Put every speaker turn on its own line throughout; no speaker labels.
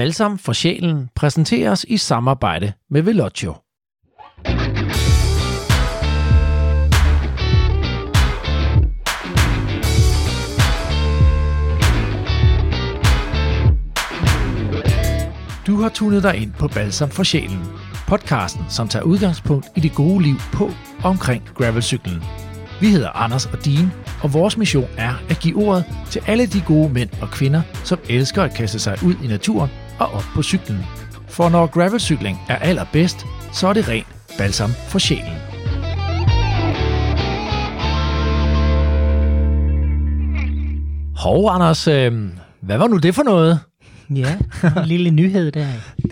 Balsam for sjælen præsenteres i samarbejde med Velocio. Du har tunet dig ind på Balsam for sjælen, podcasten, som tager udgangspunkt i det gode liv på og omkring gravelcyklen. Vi hedder Anders og Dean, og vores mission er at give ordet til alle de gode mænd og kvinder, som elsker at kaste sig ud i naturen og op på cyklen. For når gravelcykling er allerbedst, så er det ren balsam for sjælen. Hov, Anders, øh, hvad var nu det for noget?
Ja, en lille nyhed der.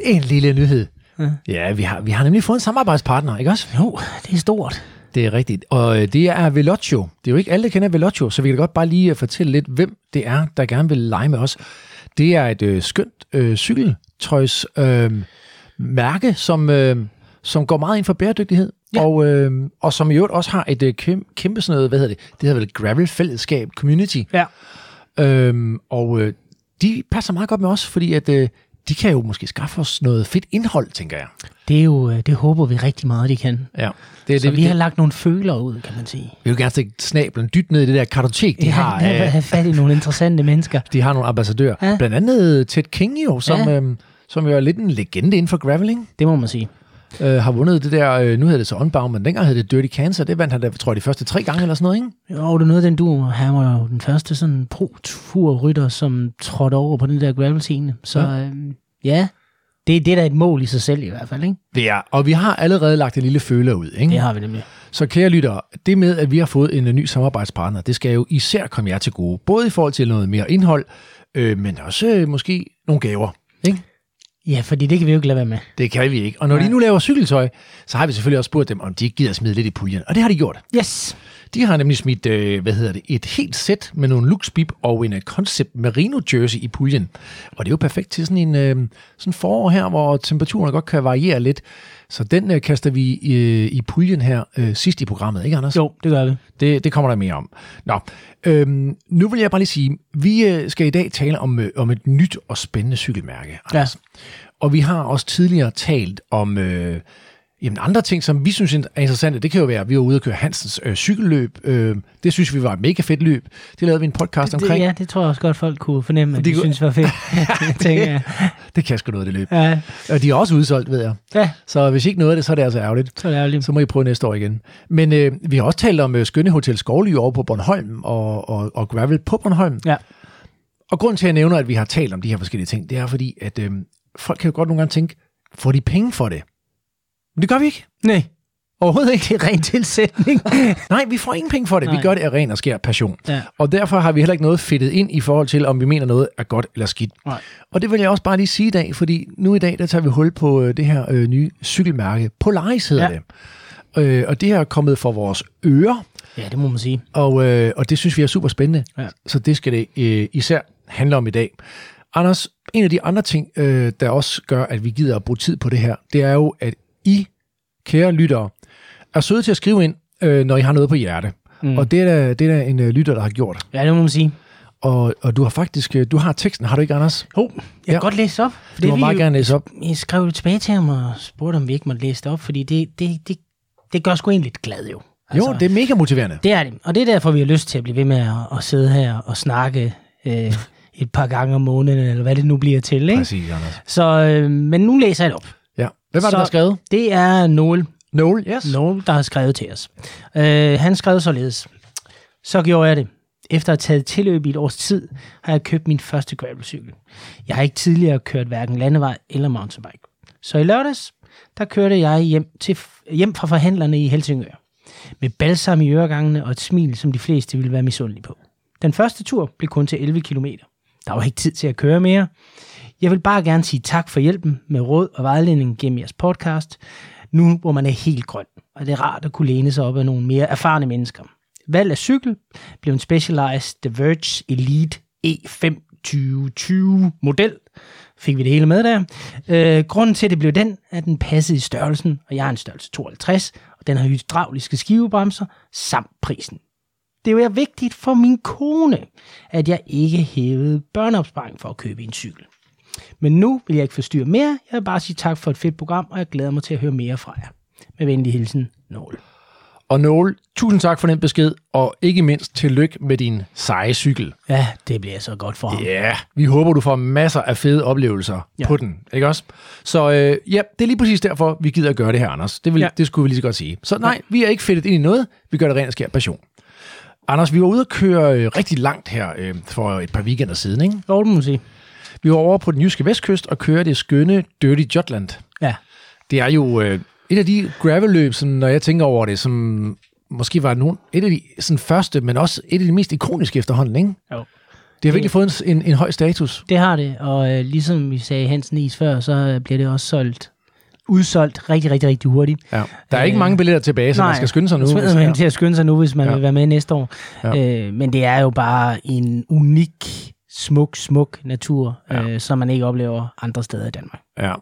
En lille nyhed. Ja, ja vi, har, vi har nemlig fået en samarbejdspartner, ikke også?
Jo, det er stort.
Det er rigtigt. Og øh, det er Velocio. Det er jo ikke alle, der kender Velocio, så vi kan godt bare lige øh, fortælle lidt, hvem det er, der gerne vil lege med os. Det er et øh, skønt øh, cykeltøjs øh, mærke, som, øh, som går meget ind for bæredygtighed. Ja. Og, øh, og som i øvrigt også har et øh, kæmpe, sådan noget, hvad hedder det? Det hedder vel gravel-fællesskab, community.
Ja.
Øhm, og øh, de passer meget godt med os, fordi at, øh, de kan jo måske skaffe os noget fedt indhold, tænker jeg.
Det, er jo, øh, det håber vi rigtig meget, de kan.
Ja.
Det,
er
så
det,
vi
det,
har lagt nogle føler ud, kan man sige.
Vi vil gerne stikke snablen dybt ned i det der kartotek, de
ja,
har.
Ja, have fat i nogle interessante mennesker.
De har nogle ambassadører.
Ja.
Blandt andet Ted King jo, som,
Ja.
øhm, som jo er lidt en legende inden for graveling.
Det må man sige.
Øh, har vundet det der, øh, nu hedder det så Unbound, men dengang hed det Dirty Cancer. Det vandt han da, tror jeg, de første tre gange eller sådan noget, ikke?
Jo, det noget af den du. Han var jo den første sådan pro-tur-rytter, som trådte over på den der gravel-scene. Så
Ja.
øhm, ja det, det er da et mål i sig selv i hvert fald, ikke?
Det er. Og vi har allerede lagt en lille føler ud, ikke?
Det har vi nemlig.
Så kære lyttere, det med, at vi har fået en øh, ny samarbejdspartner, det skal jo især komme jer til gode. Både i forhold til noget mere indhold, øh, men også øh, måske nogle gaver. Ikke?
Ja, fordi det kan vi jo ikke lade være med.
Det kan vi ikke. Og når
Nej.
de nu laver cykeltøj, så har vi selvfølgelig også spurgt dem, om de ikke gider smide lidt i puljen. Og det har de gjort.
Yes!
De har nemlig smidt, øh, hvad hedder det, et helt sæt med nogle luxbib og en uh, concept merino jersey i puljen. Og det er jo perfekt til sådan en øh, sådan forår her, hvor temperaturen godt kan variere lidt. Så den øh, kaster vi øh, i puljen her øh, sidst i programmet, ikke Anders?
Jo, det gør vi.
Det, det kommer der mere om. Nå, øhm, nu vil jeg bare lige sige, vi øh, skal i dag tale om, øh, om et nyt og spændende cykelmærke. Anders. Og vi har også tidligere talt om øh, jamen andre ting, som vi synes er interessante. Det kan jo være, at vi var ude og køre Hansens øh, cykelløb. Øh, det synes vi var et mega fedt løb. Det lavede vi en podcast
Det,
omkring.
ja, det tror jeg også godt, folk kunne fornemme, at
Det
de
kunne-
synes var fedt. jeg tænker,
Det kan sgu noget, det løb.
ja,
Og de er også udsolgt, ved jeg.
ja,
Så hvis ikke noget af det, så er det altså ærgerligt.
så er det ærgerligt.
Så må I prøve næste år igen. Men øh, vi har også talt om øh, Skønne Hotel Skovly over på Bornholm og, og, og Gravel på Bornholm.
Ja.
Og grunden til, at jeg nævner, at vi har talt om de her forskellige ting, det er fordi, at øh, folk kan jo godt nogle gange tænke, får de penge for det? Men det gør vi ikke.
Nej,
Overhovedet ikke.
det er ren tilsætning.
Nej, vi får ingen penge for det. Vi
Nej.
gør det af ren og skær passion.
ja.
Og derfor har vi heller ikke noget fedtet ind i forhold til, om vi mener noget er godt eller skidt.
Nej.
Og det vil jeg også bare lige sige i dag, fordi nu i dag, der tager vi hul på øh, det her øh, nye cykelmærke. Polaris hedder
Ja.
det. Øh, og det her er kommet for vores ører,
ja, det må man sige.
og, øh, og det synes vi er super spændende.
Ja.
Så det skal det øh, især handle om i dag. Anders, en af de andre ting, øh, der også gør, at vi gider at bruge tid på det her, det er jo, at I, kære lyttere, er søde til at skrive ind, øh, når I har noget på hjerte. Mm. Og det er, der, det er der en øh, lytter, der har gjort.
Ja, det må man sige.
Og, og du har faktisk, øh, du har teksten, har du ikke, Anders?
Jo, jeg kan
Ja.
godt læse op. For
Du må meget gerne læse op.
Jeg skrev jo tilbage til ham og spurgte, om vi ikke måtte læse det op, fordi det, det, det, det gør sgu egentlig lidt glad jo.
Jo, det er mega motiverende.
det er det. Og det er derfor, vi har lyst til at blive ved med at, at sidde her og snakke øh, et par gange om måneden, eller hvad det nu bliver til. Ikke?
Præcis, Anders.
Så, øh, men nu læser jeg det op.
Hvem var det,
Så-
der har skrevet?
Det er Noel,
Noel, yes.
Noel der har skrevet til os. Øh, han skrev således. Så gjorde jeg det. Efter at have taget tilløb i et års tid, har jeg købt min første gravelcykel. Jeg har ikke tidligere kørt hverken landevej eller mountainbike. Så i lørdags, der kørte jeg hjem, til, hjem fra forhandlerne i Helsingør. Med balsam i øregangene og et smil, som de fleste ville være misundelige på. Den første tur blev kun til 11 km. Der var ikke tid til at køre mere. Jeg vil bare gerne sige tak for hjælpen med råd og vejledning gennem jeres podcast, nu hvor man er helt grøn, og det er rart at kunne læne sig op af nogle mere erfarne mennesker. Valg af cykel blev en Specialized Diverge Elite E5 2020 model. Fik vi det hele med der. Øh, grunden til, at det blev den, at den passede i størrelsen, og jeg har en størrelse 52, og den har hydrauliske skivebremser, samt prisen. Det var vigtigt for min kone, at jeg ikke hævede børneopsparing for at købe en cykel. Men nu vil jeg ikke forstyrre mere. Jeg vil bare sige tak for et fedt program, og jeg glæder mig til at høre mere fra jer. Med venlig hilsen, Nål.
Og Noel, tusind tak for den besked, og ikke mindst tillykke med din seje cykel.
Ja, det bliver så godt for ham.
Ja, yeah, vi håber, du får masser af fede oplevelser ja. På den, ikke også? Så øh, ja, det er lige præcis derfor, vi gider at gøre det her, Anders. Det, vil, ja. Det skulle vi lige så godt sige. Så nej, vi er ikke fedtet ind i noget. Vi gør det rent og skær passion. Anders, vi var ude at køre øh, rigtig langt her øh, for et par weekender siden, ikke?
Jo, det må man sige.
Vi var over på den jyske vestkyst og kørte det skønne Dirty Jutland.
Ja.
Det er jo øh, et af de gravelløb, som når jeg tænker over det, som måske var nogen, et af de sådan første, men også et af de mest ikoniske efterhånden, ikke?
Jo.
Det har virkelig fået en, en, en høj status.
Det har det, og øh, ligesom vi sagde Hansen Is før, så øh, bliver det også solgt, udsolgt rigtig, rigtig, rigtig hurtigt.
Ja. Der er ikke
Øh,
mange billetter tilbage, så man skal skynde sig nu. Hvis-
man til at skynde sig nu, hvis man
Ja.
ja. vil være med næste år.
Ja.
Ja. Øh, men det er jo bare en unik, smuk, smuk natur,
Ja.
øh, som man ikke oplever andre steder i Danmark.
Ja.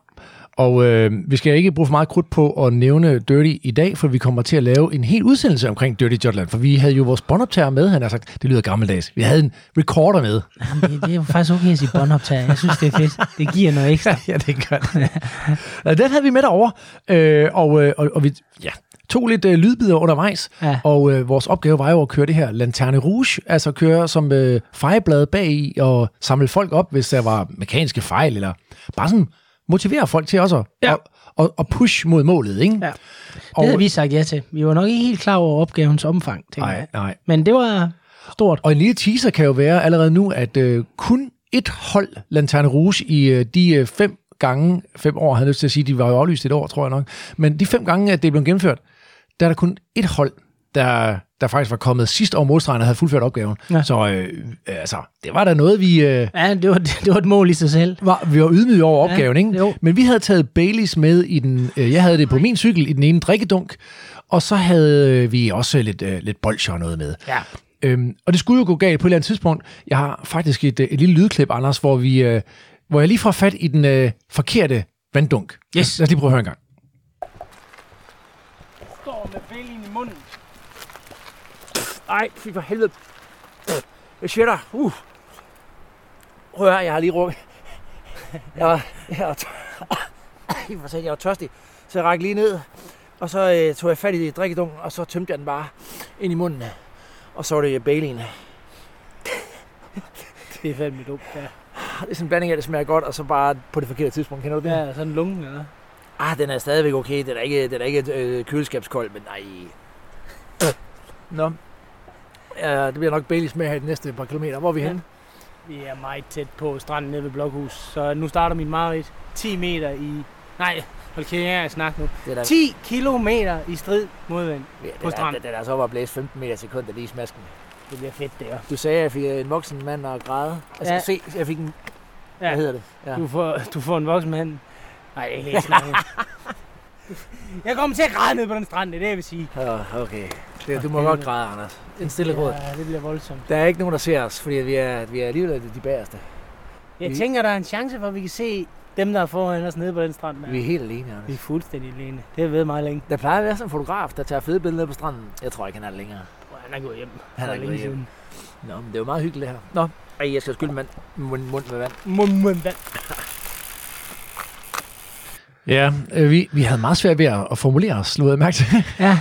Og øh, vi skal ikke bruge for meget krudt på at nævne Dirty i dag, for vi kommer til at lave en hel udsendelse omkring Dirty Jutland, for vi havde jo vores båndoptager med, han har sagt, det lyder gammeldags. Vi havde en recorder med.
Jamen, det, det er jo faktisk okay at sige båndoptager. Jeg synes, det er fedt. Det giver noget ekstra.
ja, det gør det. Den havde vi med derovre, øh, og, øh, og, og vi ja, tog lidt øh, lydbider undervejs,
Ja.
og øh, vores opgave var jo at køre det her Lanterne Rouge, altså køre som øh, fejreblad bag i og samle folk op, hvis der var mekaniske fejl, eller bare sådan motivere folk til også at,
Ja.
og, og, og push mod målet, ikke?
Ja. Det
Og-
havde vi sagt ja til. Vi var nok ikke helt klar over opgavens omfang, tænker
Nej,
jeg.
nej.
Men det var stort.
Og en lille teaser kan jo være allerede nu, at øh, kun et hold Lanterne Rouge i øh, de øh, fem gange, fem år, havde jeg lyst til at sige, de var jo aflyst et år, tror jeg nok, men de fem gange, at det blev gennemført, der er der kun et hold, der, der faktisk var kommet sidst over modstregen og havde fuldført opgaven. Ja.
Ja.
Så øh, altså, det var da noget, vi, øh,
Ja, det var, det var et mål i sig selv.
var, vi var ydmyge over
Ja,
opgaven, ikke?
jo.
Men vi havde taget Baileys med i den, øh, jeg havde det på min cykel i den ene drikkedunk, og så havde vi også lidt, øh, lidt bolsjer og noget med.
Ja.
Øhm, og det skulle jo gå galt på et eller andet tidspunkt. Jeg har faktisk et, øh, et lille lydklip, Anders, hvor, vi, øh, hvor jeg lige får fat i den øh, forkerte vanddunk.
Yes.
Lad os lige prøve at høre en gang.
Står med bælgen i munden.
Ej, fy for helvede. Jeg siger dig. Uh. Prøv at jeg har lige rukket. Jeg var, jeg var, tør- jeg, var tørstig. Så jeg rækker lige ned, og så øh, tog jeg fat i drikkedunken, og så tømte jeg den bare ind i munden. Og så var det Baileyen.
Det er fandme dumt, ja.
Det er sådan en blanding af, det smager godt, og så bare på det forkerte tidspunkt. Kender du det?
Ja, sådan lungen, eller?
Ah, den er stadigvæk okay. Den er ikke, den er ikke øh, køleskabskold, men nej. Nå. Det bliver nok Baileys med her de næste par kilometer. Hvor er vi
Ja.
henne?
Vi er meget tæt på stranden nede ved Blokhus, så nu starter min mareridt 10 meter i... Nej, hold kæft, jeg er snak nu.
Det er da,
10 kilometer i strid modvind.
ja,
på stranden.
Det, det er så var blæst 15 meter i sekundet lige i smasken.
Det bliver fedt, det her.
Du sagde, at jeg fik en voksen mand at græde. Altså, ja. Se, jeg fik en...
Ja.
Hvad hedder det? Ja.
Du får, du får en voksen mand. Nej, det er snak. jeg kommer til at græde ned på den strand, det er det, jeg vil sige.
Ja, okay. Det, du må godt græde, Anders. En stille råd.
Ja, det bliver voldsomt.
Der er ikke nogen, der ser os, fordi vi er, vi er alligevel de bagerste.
Jeg
Vi-
tænker, der er en chance for, at vi kan se dem, der er foran os nede på den strand. Der.
Vi er helt alene,
vi er
Anders.
fuldstændig alene. Det har jeg ved meget længe.
Der plejer at være sådan en fotograf, der tager fede billeder på stranden. Jeg tror ikke, han er det længere.
Bro, Han er gået hjem.
Han er
For
gået
længe
hjem.
siden.
Nå, men det er jo meget hyggeligt det her. Nå, Ej, jeg skal skylde mand, mund, mund med vand.
Mund, mund, vand.
Ja, øh, vi, vi havde meget svært ved at, at formulere os, lod jeg mærke til.
Ja,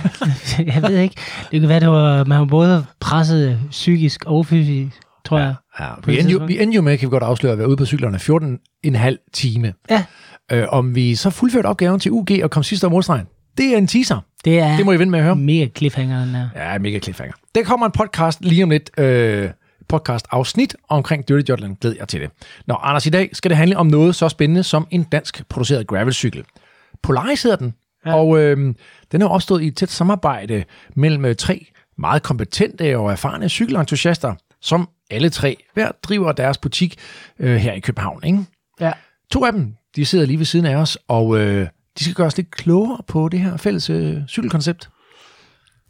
jeg ved ikke. Det kan være, det var, man var både presset psykisk og fysisk, tror jeg.
ja vi, endte jo, vi endte jo med, kan vi godt afsløre, at være ude på cyklerne 14 en halv time.
Ja.
Øh, om vi så fuldførte opgaven til UG og kom sidst over målstregen, det er en teaser.
Det er
Det må I vente med at høre.
mega cliffhanger, den her.
Ja, mega cliffhanger. Der kommer en podcast lige om lidt. Øh, podcast afsnit omkring Dirty Jutland. Glæder jeg til det. Nå, Anders, i dag skal det handle om noget så spændende som en dansk produceret gravelcykel. Polaris hedder den, ja.
Ja.
og øh, den er opstået i et tæt samarbejde mellem øh, tre meget kompetente og erfarne cykelentusiaster, som alle tre hver driver deres butik øh, her i København. Ikke?
Ja.
To af dem, de sidder lige ved siden af os, og øh, de skal gøre os lidt klogere på det her fælles øh, cykelkoncept.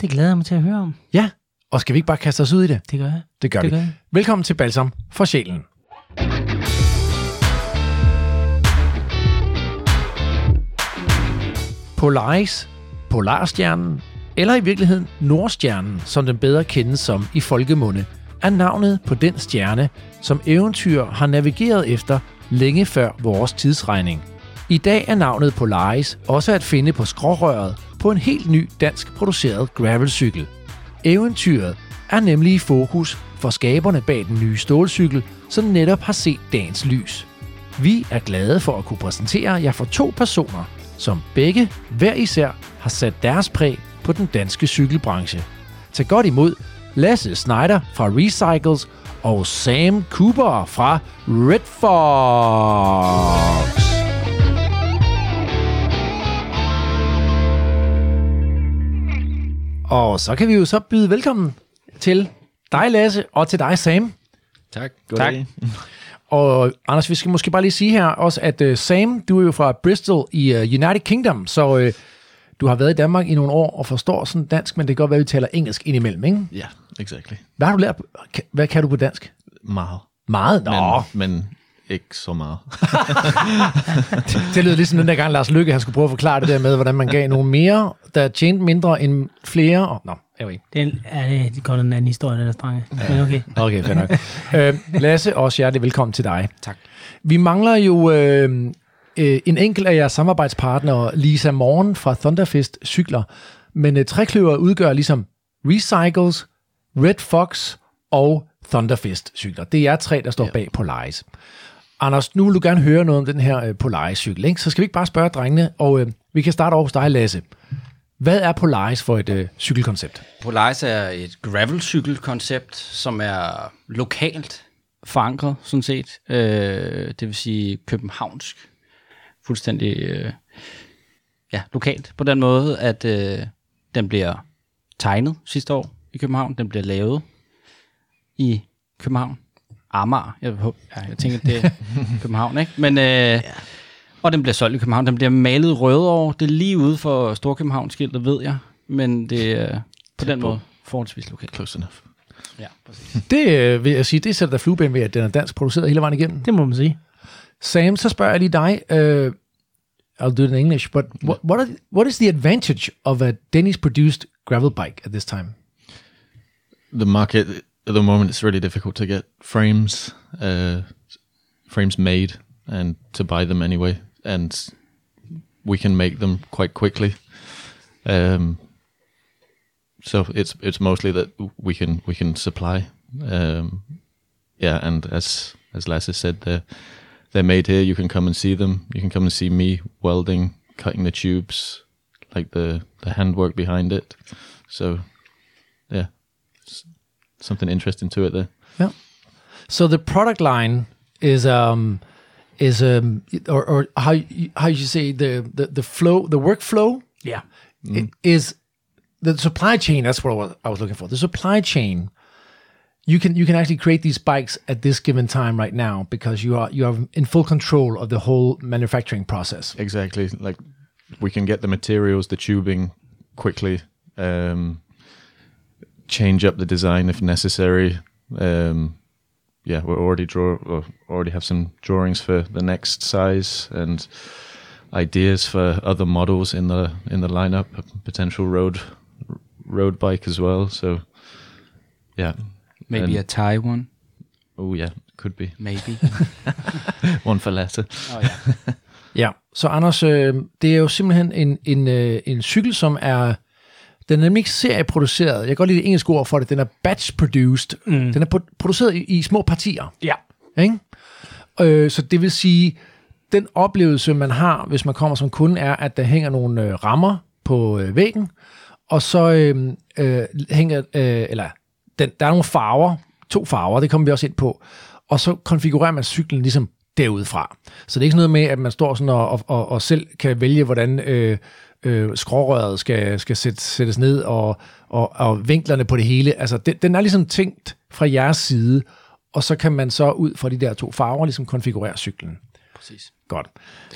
Det glæder jeg mig til at høre om.
Ja, og skal vi ikke bare kaste os ud i det?
Det gør jeg.
Det gør
Det
vi.
gør jeg.
Velkommen til Balsam for sjælen. Polaris, Polarstjernen, eller i virkeligheden Nordstjernen, som den bedre kendes som i folkemunde, er navnet på den stjerne, som eventyr har navigeret efter længe før vores tidsregning. I dag er navnet Polaris også at finde på skrårøret på en helt ny dansk produceret gravelcykel. Eventyret er nemlig i fokus for skaberne bag den nye stålcykel, som netop har set dagens lys. Vi er glade for at kunne præsentere jer for to personer, som begge hver især har sat deres præg på den danske cykelbranche. Tag godt imod Lasse Snyder fra Recycles og Sam Cooper fra Red Fox. Og så kan vi jo så byde velkommen til dig, Lasse, og til dig, Sam.
Tak.
Tak. Og Anders, vi skal måske bare lige sige her også, at uh, Sam, du er jo fra Bristol i uh, United Kingdom, så uh, du har været i Danmark i nogle år og forstår sådan dansk, men det kan godt være, at vi taler engelsk indimellem, ikke?
Ja, yeah, exactly.
Hvad har du lært? Hvad kan du på dansk?
Meget.
Meget? Nå,
Men, men ikke så meget.
det lyder ligesom den der gang, Lars Lykke, han skulle prøve at forklare det der med, hvordan man gav nogle mere, der tjente mindre end flere. Og, nå, anyway.
Den er det, det går en anden historie, den der strenge. Men okay.
Okay, fair nok. øh, Lasse, også hjertelig velkommen til dig.
Tak.
Vi mangler jo øh, øh, en enkelt af jeres samarbejdspartnere, Lisa Morgen fra Thunderfist Cykler, men øh, trækløver udgør ligesom Recycles, Red Fox og Thunderfist Cykler. Det er jer tre, der står ja. bag Polaris. Anders, nu vil du gerne høre noget om den her øh, Polaris-cykel, ikke? så skal vi ikke bare spørge drengene, og øh, vi kan starte over hos dig, Lasse. Hvad er Polaris for et øh, cykelkoncept?
Polaris er et gravelcykelkoncept, som er lokalt forankret, sådan set. Øh, det vil sige københavnsk. Fuldstændig øh, ja, lokalt. På den måde, at øh, den bliver tegnet sidste år i København. Den bliver lavet i København. Amager. Jeg, håber, ja, jeg tænker, det er København, ikke? Men, øh, ja. Og den bliver solgt i København. Den bliver malet rødovre. Det er lige ude for Storkøbenhavn-skiltet, ved jeg. Men det er på den måde forholdsvis lokalt.
Close enough.
Ja, præcis.
Det øh, vil jeg sige, det sætter der flueben ved, at den er dansk produceret hele vejen igennem.
Det må man sige.
Sam, så spørger jeg lige dig. Uh, I'll do it in English, but what, what, are, what is the advantage of a Danish-produced gravel bike at this time?
The market at the moment it's really difficult to get frames, uh, frames made, and to buy them anyway. And we can make them quite quickly. Um, so it's it's mostly that we can we can supply. Um, yeah, and as as Lasse said, they're they're made here. You can come and see them. You can come and see me welding, cutting the tubes, like the the handwork behind it. So, something interesting to it there. Yeah.
So the product line is um is um or, or how you- how you say the the, the flow the workflow
Ja.
i- is the supply chain. That's what I was, I was looking for. The supply chain. You can you can actually create these bikes at this given time right now because you are you are in full control of the whole manufacturing process.
Exactly. Like we can get the materials, the tubing quickly, um, change up the design if necessary. Um, yeah, we're already draw or already have some drawings for the next size and ideas for other models in the in the lineup, a potential road road bike as well. So yeah.
Maybe
And-
a Thai one.
Oh yeah, could be
Maybe.
one for later.
oh, ja.
Ja, så Anders, øh, det er jo simpelthen en, en, øh, en cykel, som er, den er nemlig ikke serieproduceret. Jeg kan godt lide det engelske ord for det. Den er batch-produced. Mm. Den er pro- produceret i, i små partier.
Ja.
Ikke? Øh, så det vil sige, den oplevelse, man har, hvis man kommer som kunde, er, at der hænger nogle øh, rammer på øh, væggen, og så øh, øh, hænger, øh, eller den, der er nogle farver, to farver, det kommer vi også ind på, og så konfigurerer man cyklen ligesom derudfra. Så det er ikke sådan noget med, at man står sådan og, og, og, og selv kan vælge, hvordan øh, øh, skrårøret skal, skal sæt, sættes ned, og, og, og vinklerne på det hele. Altså, den, den er ligesom tænkt fra jeres side, og så kan man så ud fra de der to farver ligesom konfigurere cyklen.
Præcis.
Godt.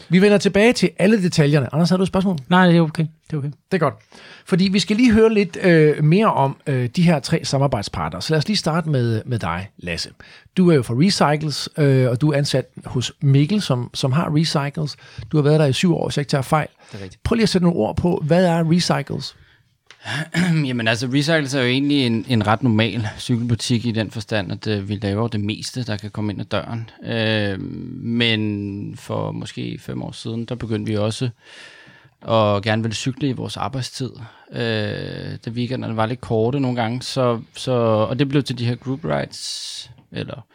Vi vender tilbage til alle detaljerne. Anders, har du et spørgsmål?
Nej, det er okay. Det er okay.
Det er godt. Fordi vi skal lige høre lidt øh, mere om øh, de her tre samarbejdspartnere. Så lad os lige starte med, med dig, Lasse. Du er jo fra Recycles, øh, og du er ansat hos Mikkel, som, som har Recycles. Du har været der i syv år, hvis jeg ikke tager fejl.
Det er rigtigt.
Prøv lige at sætte nogle ord på, hvad er Recycles?
Jamen altså, Recycles er jo egentlig en, en ret normal cykelbutik i den forstand, at øh, vi laver det meste, der kan komme ind ad døren. Øh, men for måske fem år siden, der begyndte vi også at gerne ville cykle i vores arbejdstid. Øh, da weekenderne var lidt korte nogle gange, så, så, og det blev til de her group rides, eller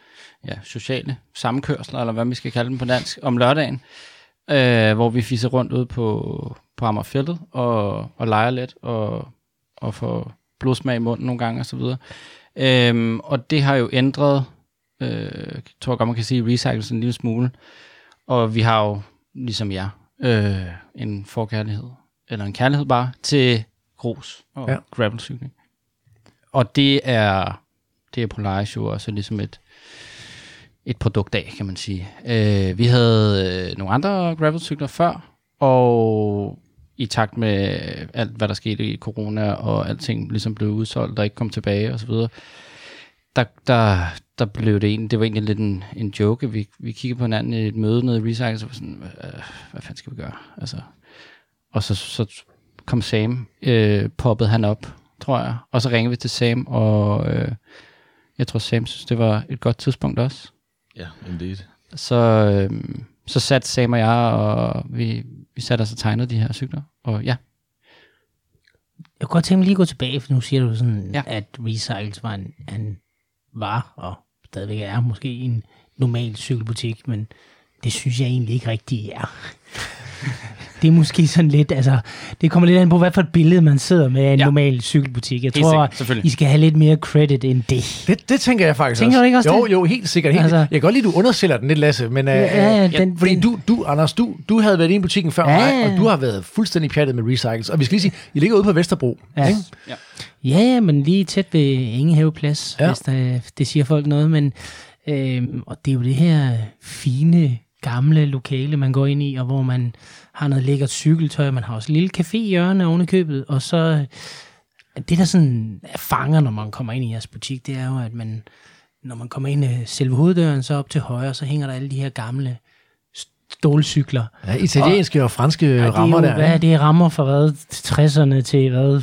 ja, sociale sammenkørsler, eller hvad vi skal kalde dem på dansk, om lørdagen, øh, hvor vi fisser rundt ud på, på Amagerfældet og, og leger lidt, og og få blodsmag i munden nogle gange osv. Øhm, og det har jo ændret, øh, jeg tror godt man kan sige, recycles en lille smule. Og vi har jo, ligesom jer, øh, en forkærlighed, eller en kærlighed bare, til grus og
ja.
gravelcykling. Og det er, det er Polaris jo også ligesom et, et produkt af, kan man sige. Øh, vi havde øh, nogle andre gravelcykler før, og i takt med alt, hvad der skete i corona, og alting ligesom blev udsolgt, og ikke kom tilbage osv., der, der, der blev det egentlig, det var egentlig lidt en, en joke. Vi, vi kiggede på hinanden i et møde nede i Recycle, så var sådan, hvad, hvad fanden skal vi gøre? Altså, og så, så kom Sam, øh, poppede han op, tror jeg, og så ringede vi til Sam, og øh, jeg tror Sam synes, det var et godt tidspunkt også.
Yeah, indeed.
Så, øh, så satte Sam og jeg, og vi, vi satte os og tegnede de her cykler, og ja,
Jeg kunne godt tænke mig lige at gå tilbage, for nu siger du sådan, ja. At Recycles var en, en var, og stadigvæk er måske en normal cykelbutik, men det synes jeg egentlig ikke rigtig er. det er måske sådan lidt, altså, det kommer lidt an på, hvad for et billede man sidder med af en ja.
Ja.
normal cykelbutik. Jeg
Helt
tror,
sikkert.
I skal have lidt mere credit end det.
Det, det tænker jeg faktisk
Tænker
også.
du ikke også
jo,
det?
Jo, helt sikkert. Helt.
Altså-
jeg kan godt lide, at du undersælger den lidt, Lasse, men...
Ja,
øh,
ja,
øh,
den-
fordi
den-
du, du, Anders, du, du havde været i butikken før
Ja,
mig,
ja.
og du har været fuldstændig pjattet med Recycles. Og vi skal lige sige, I ligger ude på Vesterbro.
Ja.
Ikke?
Ja, ja, men lige tæt ved Ingehaveplads,
Ja.
ja. hvis der, det siger folk noget. Men, øh, og det er jo det her fine, gamle lokale, man går ind i, og hvor man har noget lækkert cykeltøj. Man har også en lille café i hjørnet oven i købet. Og så, øh, det der sådan fanger, når man kommer ind i jeres butik, det er jo, at man, når man kommer ind i selve hoveddøren, så op til højre, så hænger der alle de her gamle stålcykler.
Ja, italienske og franske
Ja,
rammer
det er jo,
der.
Hvad er det rammer fra hvad? 60'erne til hvad?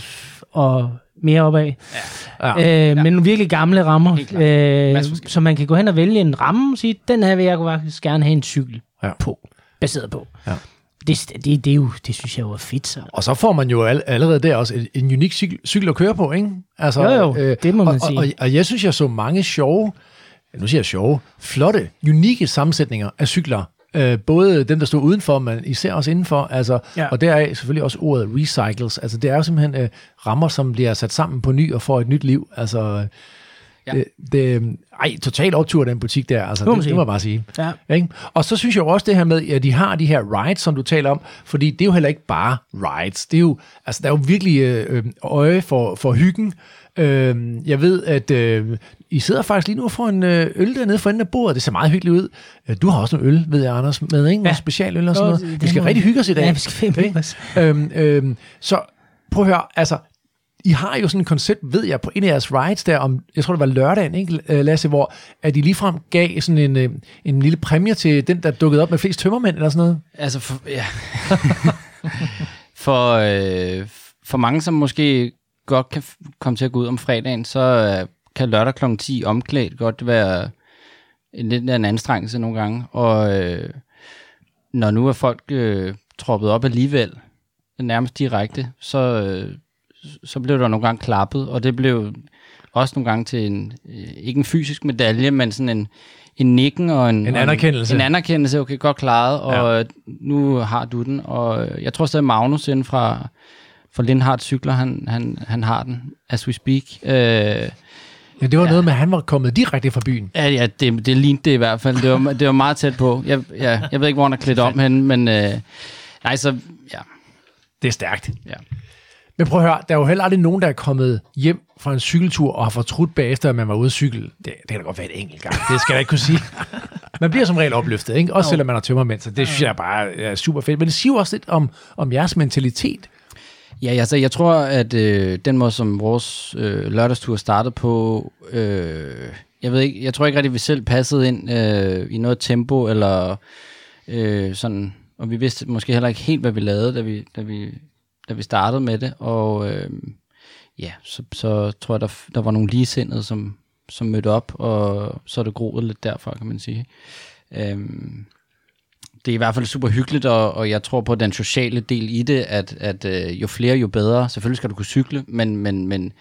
Og mere opad.
Ja.
Øh, men nogle virkelig gamle rammer, øh, så man kan gå hen og vælge en ramme og sige, den her vil jeg faktisk gerne have en cykel
Ja.
ja. på, baseret på.
Ja.
Det, det, det, er jo, det synes jeg jo er fedt. Så.
Og så får man jo all, allerede der også en, en unik cykel, cykel at køre på, ikke? Altså,
Jo, jo, det må man
og,
sige.
Og, og, og jeg synes, jeg så mange sjove, nu siger jeg sjove, flotte, unikke sammensætninger af cykler. Øh, både dem, der stod udenfor, men især også indenfor. Altså, ja.
Ja.
Og der er selvfølgelig også ordet recycles. Altså, det er jo simpelthen øh, rammer, som bliver sat sammen på ny og får et nyt liv. Altså, ja.
Ja.
det, det, ej, totalt optur, den butik der. Altså,
Det
det, det må jeg bare sige.
Ja.
Ikke? Og så synes jeg jo også det her med, at de har de her rides, som du taler om, fordi det er jo heller ikke bare rides. Det er jo, altså, der er jo virkelig øh, øh, øje for, for hyggen. Øh, jeg ved, at øh, I sidder faktisk lige nu og får en øh, øl dernede for enden af bordet. Det ser meget hyggeligt ud. Øh, Du har også en øl, ved jeg, Anders, med, ikke?
Ja.
specialøl og sådan noget.
det
Vi skal rigtig hygge os i dag.
Ja, vi skal
Ikke?
os.
Øhm, øhm, så prøv at høre, altså, I har jo sådan et koncept, ved jeg, på en af jeres rides der, om, jeg tror det var lørdagen, ikke, øh, Lasse, hvor at I ligefrem gav sådan en, en lille præmie til den, der dukkede op med flest tømmermænd eller sådan noget.
Altså, for, ja. for, øh, for mange, som måske godt kan f- komme til at gå ud om fredagen, så øh, kan lørdag kl. 10 omklædt godt være en lidt af en anstrengelse nogle gange. Og øh, når nu er folk øh, troppet op alligevel, nærmest direkte, så, øh, så blev der nogle gange klappet, og det blev også nogle gange til en, øh, ikke en fysisk medalje, men sådan en, en nikken og en,
En anerkendelse.
En, en anerkendelse, okay, godt klaret, og ja. nu har du den. Og øh, jeg tror stadig, Magnus inden fra, fra Lindhardt Cykler, han, han, han har den, as we speak. Øh,
Ja, det var ja. Noget med, at han var kommet direkte fra byen.
ja, ja det, det lignede det i hvert fald. Det var, det var meget tæt på. Jeg, ja, jeg ved ikke, hvor han er klædt om henne, men øh, nej, så ja.
Det er stærkt.
ja.
Men prøv at høre, der er jo heller aldrig nogen, der er kommet hjem fra en cykeltur og har fortrudt bagefter, at man var ude at cykle. Det, det kan da godt være et enkelt gang. Det skal jeg ikke kunne sige. Man bliver som regel opløftet, ikke? Også selvom man har tømmermænd, så det synes jeg bare er super fedt. Men det siger jo også lidt om, om jeres mentalitet.
Ja, altså, jeg tror, at øh, den måde, som vores øh, lørdagstur startede på, øh, jeg ved ikke, jeg tror ikke rigtig, vi selv passede ind øh, i noget tempo, eller øh, sådan, og vi vidste måske heller ikke helt, hvad vi lavede, da vi, da vi, da vi startede med det, og øh, ja, så, så tror jeg, der, der var nogle ligesindede, som, som mødte op, og så er det groet lidt derfra, kan man sige. Øh, det er i hvert fald super hyggeligt, og, og jeg tror på den sociale del i det, at, at øh, jo flere, jo bedre. Selvfølgelig skal du kunne cykle, men, men, men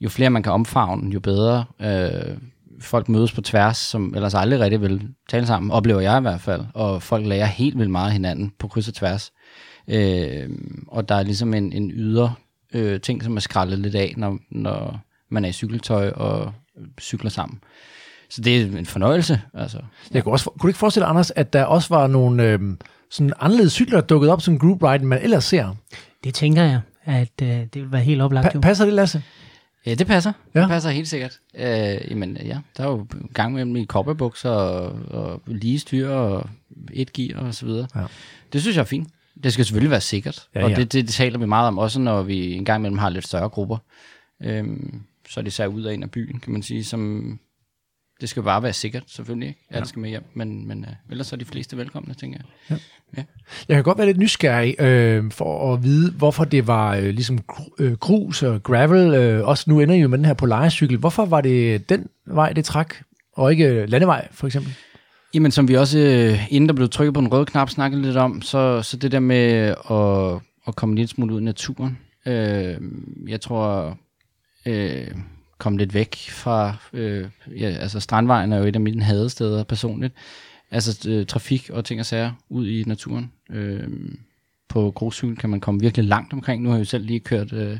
jo flere man kan omfavne, jo bedre. Øh, folk mødes på tværs, som ellers aldrig rigtig vil tale sammen, oplever jeg i hvert fald. Og folk lærer helt vildt meget hinanden på kryds og tværs. Øh, og der er ligesom en, en ydre øh, ting, som er skrællet lidt af, når, når man er i cykeltøj og cykler sammen. Så det er en fornøjelse. Altså.
Jeg kunne, også, kunne du ikke forestille dig, Anders, at der også var nogle øh, sådan anderledes cykler, der dukkede op som group ride, man ellers ser?
Det tænker jeg, at øh, det vil være helt oplagt.
Pa-
jo.
passer det, Lasse?
Ja, det passer.
Ja.
Ja. Det passer helt sikkert. Øh, jamen, ja, der er jo gang med i kopperbukser og, og lige styr og et gear og så videre.
Ja.
Det synes jeg er fint. Det skal selvfølgelig være sikkert.
Ja,
Ja, og
ja.
det, det, det taler vi meget om, også når vi en gang imellem har lidt større grupper. Øhm, så er det så ud af en af byen, kan man sige, som... Det skal bare være sikkert, selvfølgelig ikke. Alle skal med hjem, men, men øh, ellers er de fleste velkomne, tænker jeg.
Jeg kan godt være lidt nysgerrig øh, for at vide, hvorfor det var øh, ligesom øh, grus og gravel. Øh, også nu ender I jo med den her Polaris-cykel. Hvorfor var det den vej, det trak, og ikke landevej, for eksempel?
Jamen, som vi også, øh, inden der blev trykket på den røde knap, snakkede lidt om, så, så det der med at, at komme lidt smule ud i naturen. Øh, jeg tror, øh, komme lidt væk fra, øh, ja, altså Strandvejen er jo et af mine hadesteder personligt. Altså øh, trafik og ting og sager ud i naturen. Øh, på gruscykel kan man komme virkelig langt omkring. Nu har jeg jo selv lige kørt øh,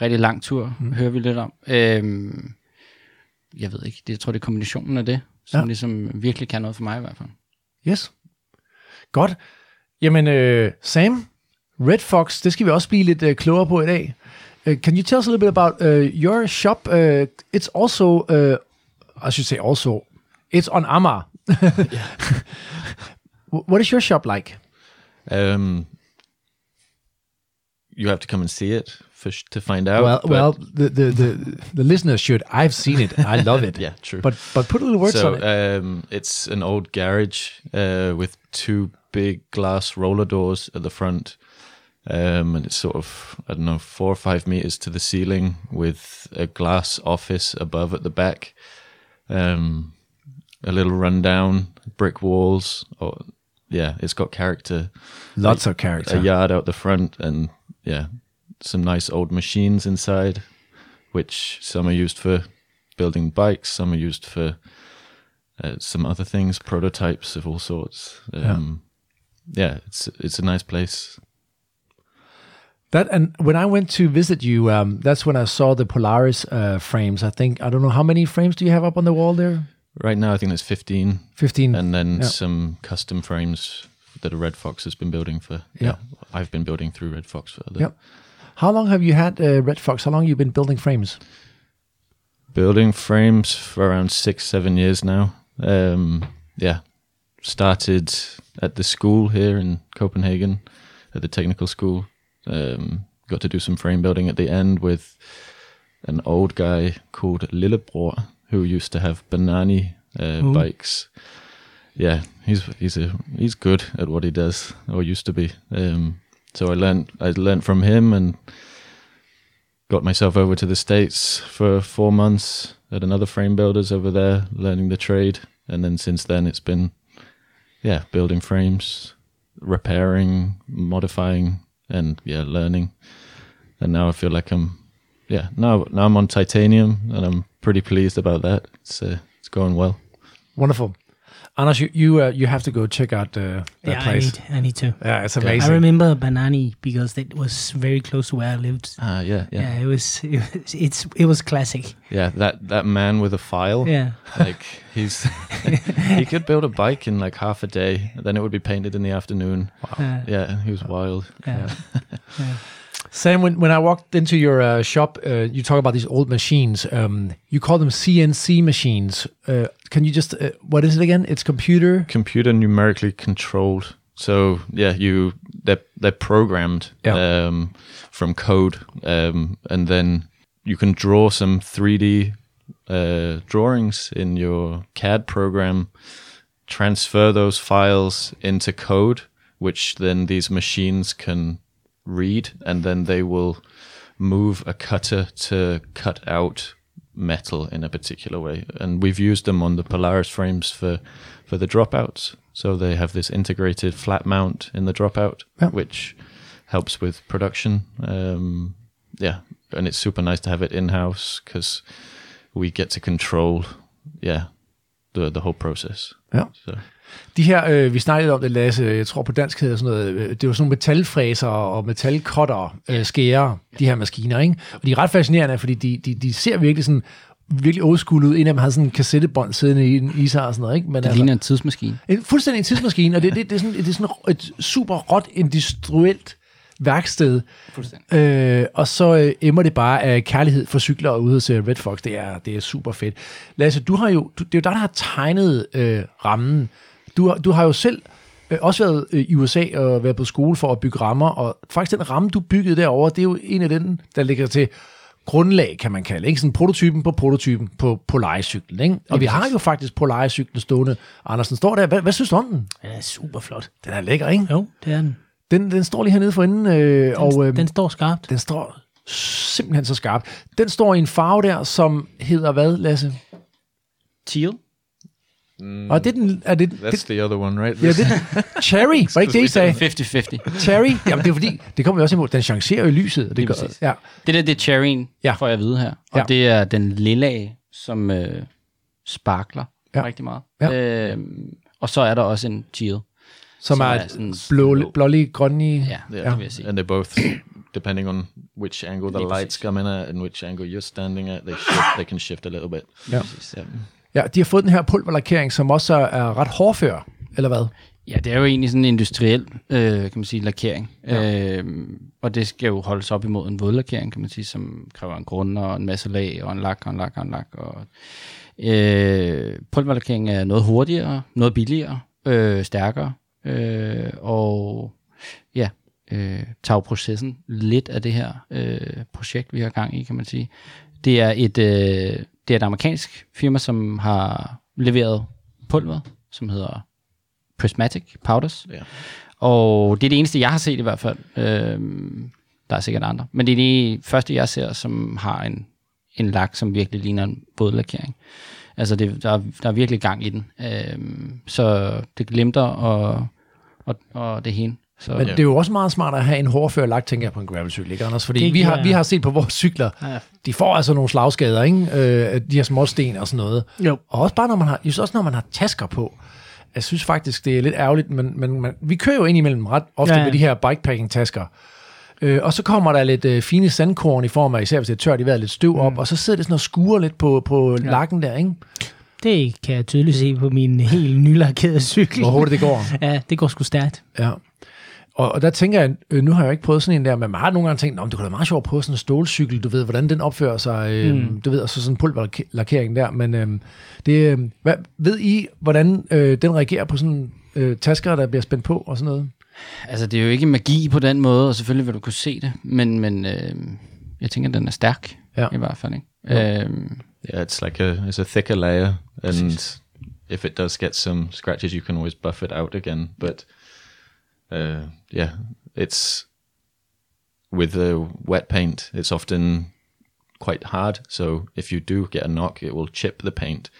rigtig lang tur, mm. hører vi lidt om. Øh, jeg ved ikke, det, jeg tror det er kombinationen af det, som
Ja.
ja. ligesom virkelig kan noget for mig i hvert fald.
Yes. Godt. Jamen, øh, Sam, Red Fox, det skal vi også blive lidt øh, klogere på i dag. Uh, can you tell us a little bit about uh, your shop? Uh, it's also, uh, I should say also, it's on. Wh- what is your shop like?
Um, you have to come and see it for sh- to find out.
well, well, the, the, the, the listeners should. I've seen it. I love it.
yeah, true.
But but put a little words
so
on it.
um, it's an old garage uh, with two big glass roller doors at the front, um, and it's sort of I don't know four or five meters to the ceiling with a glass office above at the back. Um, a little rundown, brick walls. Or yeah, it's got character.
Lots
a-
of character.
A yard out the front, and yeah, some nice old machines inside, which some are used for building bikes, some are used for uh, some other things, prototypes of all sorts. Um, yeah. it's it's a nice place.
That and when I went to visit you, um, that's when I saw the Polaris uh, frames. I think I don't know how many frames do you have up on the wall there?
Right now, I think there's 15,
Fifteen.
and then
Yeah.
some custom frames that a Red Fox has been building for.
Yeah.
I've been building through Red Fox for the
Yep. How long have you had uh, Red Fox? How long have you been building frames?
building frames for around six, seven years now. Um, yeah, started at the school here in Copenhagen, at the technical school. Um, got to do some frame building at the end with an old guy called Lillebror, who used to have Banani uh, bikes. Yeah, he's he's a he's good at what he does, or used to be. Um, so I learned I learned from him and got myself over to the states for four months at another frame builders over there, learning the trade, and then since then it's been, yeah, building frames, repairing, modifying, and yeah, learning. And now I feel like I'm, yeah, now now I'm on titanium, and I'm pretty pleased about that. It's it's going well.
Wonderful. Anders, you you, uh, you have to go check out uh, that
yeah, I
place.
need, I need to.
Yeah, it's amazing.
I remember Banani because it was very close to where I lived.
Ah, yeah, yeah,
Yeah, it was. It was, it's it was classic.
yeah. That that man with a file.
Yeah,
like he's he could build a bike in like half a day then it would be painted in the afternoon
uh,
yeah he was wild
yeah.
Sam, when, when I walked into your uh, shop, uh, you talk about these old machines. Um, you call them CNC machines. Uh, can you just, uh, what is it again? It's computer.
computer numerically controlled so yeah you they're, they're programmed
Yeah.
um, from code um, and then you can draw some 3d uh, drawings in your cad program transfer those files into code which then these machines can read and then they will move a cutter to cut out metal in a particular way. And we've used them on the Polaris frames for, for the dropouts. So they have this integrated flat mount in the dropout,
Yeah.
which helps with production. Um, yeah, and it's super nice to have it in house because we get to control, yeah, the the whole process.
Yeah.
So
De her, øh, vi snakkede om det, Lasse, jeg tror på dansk hedder sådan noget, øh, det var sådan nogle metalfræser og metalkotter, øh, skærer, de her maskiner, ikke? Og de er ret fascinerende, fordi de, de, de ser virkelig sådan, virkelig old school ud. En af dem har sådan en kassettebånd siddende i, en- i sig og sådan noget, ikke? Men
Det ligner en tidsmaskine.
en, fuldstændig en tidsmaskine, og det, det, det, er sådan, det er sådan et super råt industrielt værksted.
Fuldstændig.
Øh, og så øh, emmer det bare af kærlighed for cykler og ude hos øh, Red Fox. Det er, det er super fedt. Lasse, du har jo, du, det er jo dig, der har tegnet øh, rammen. Du, har- du har jo selv øh, også været øh, i USA og været på skole for at bygge rammer, og faktisk den ramme, du byggede derovre, det er jo en af den, der ligger til grundlag, kan man kalde, ikke? Sådan prototypen på prototypen på Polaris-cyklen, ikke? Og vi har jo faktisk Polaris-cyklen stående. Andersen står der. Hvad, hvad synes du om den?
Den er super flot.
Den er lækker, ikke?
Jo, det er den.
Den, den står lige hernede for enden, øh,
Den,
og øh,
den står skarpt.
den står simpelthen så skarp. Den står i en farve der, som hedder hvad, Lasse?
Teal.
Og det er den... Er det,
that's
det,
the other one, right?
ja, det er cherry. Var ikke det, I sagde?
50-50.
Cherry? Jamen, det er fordi, det kommer vi også imod. Den chancerer jo i lyset. Og det gør,
præcis.
ja.
Det der, det er cherryen,
Ja.
ja. får jeg at vide her. Og
Ja.
ja. det er den lilla, som øh, sparkler
Ja.
ja. rigtig meget.
Ja.
Øh, og så er der også en teal.
Som,
Som
er,
er sådan
blå,
blå.
blålig, grønlig.
Ja,
Yeah.
det vil jeg sige.
And they both, depending on which angle the lights
præcis.
come in at and which angle you're standing at, they shift, they can shift a little bit.
Ja.
Yeah.
Ja, de har fået den her pulverlakering, som også er, ret hårdfør, eller hvad?
Ja, det er jo egentlig sådan en industriel, øh, kan man sige, lakering.
Ja.
Ja. Øh, og det skal jo holdes op imod en vådlakering, kan man sige, som kræver en grund og en masse lag og en lak og en lak og en lak. Og, øh, pulverlakering er noget hurtigere, noget billigere, øh, stærkere, øh, og ja, øh, tager processen lidt af det her øh, projekt, vi har gang i, kan man sige. Det er et, øh, det er et amerikansk firma, som har leveret pulver, som hedder Prismatic Powders.
Yeah.
Og det er det eneste, jeg har set i hvert fald. Øhm, der er sikkert andre. Men det er det første, jeg ser, som har en, en lak, som virkelig ligner en vådlakering. Altså, det, der, er, der er virkelig gang i den. Øhm, så det glimter og, og, og det hele. Så,
Men det er jo også meget smart at have en hårdfør lagt, tænker jeg på en gravelcykel, ikke Anders? Fordi
Det
vi har,
giver-
vi har set på vores cykler,
Ja.
de får altså nogle slagskader, ikke? Øh, de her små sten og sådan noget.
Jo.
Og også bare når man har, just også når man har tasker på. Jeg synes faktisk, det er lidt ærgerligt, men, men man, vi kører jo ind imellem ret ofte
Ja,
ja,
ja.
med de her bikepacking-tasker. Øh, og så kommer der lidt øh, fine sandkorn i form af, især hvis det er tørt i vejret, lidt støv op, og så sidder det sådan og skuer lidt på, på ja. lakken der, ikke?
Det kan jeg tydeligt se på min helt nylakkerede cykel.
Hvor hurtigt det går.
Ja, det går sgu stærkt.
Ja. Og, og der tænker jeg, øh, nu har jeg jo ikke prøvet sådan en der, men man har nogle gange tænkt, om det kunne være meget sjovt at prøve sådan en stålcykel, du ved, hvordan den opfører sig, øh, mm. du ved, og så sådan en pulverlakering der, men øh, det, øh, hvad, ved I, hvordan øh, den reagerer på sådan øh, tasker, der bliver spændt på og sådan noget?
Altså, det er jo ikke magi på den måde, og selvfølgelig vil du kunne se det, men, men øh, jeg tænker, at den er stærk,
Ja.
i hvert fald. Ikke? Øhm,
Yeah, it's like a it's a thicker layer, and if it does get some scratches, you can always buff it out again. But uh, yeah, it's with the wet paint. It's often quite hard, so if you do get a knock, it will chip the paint.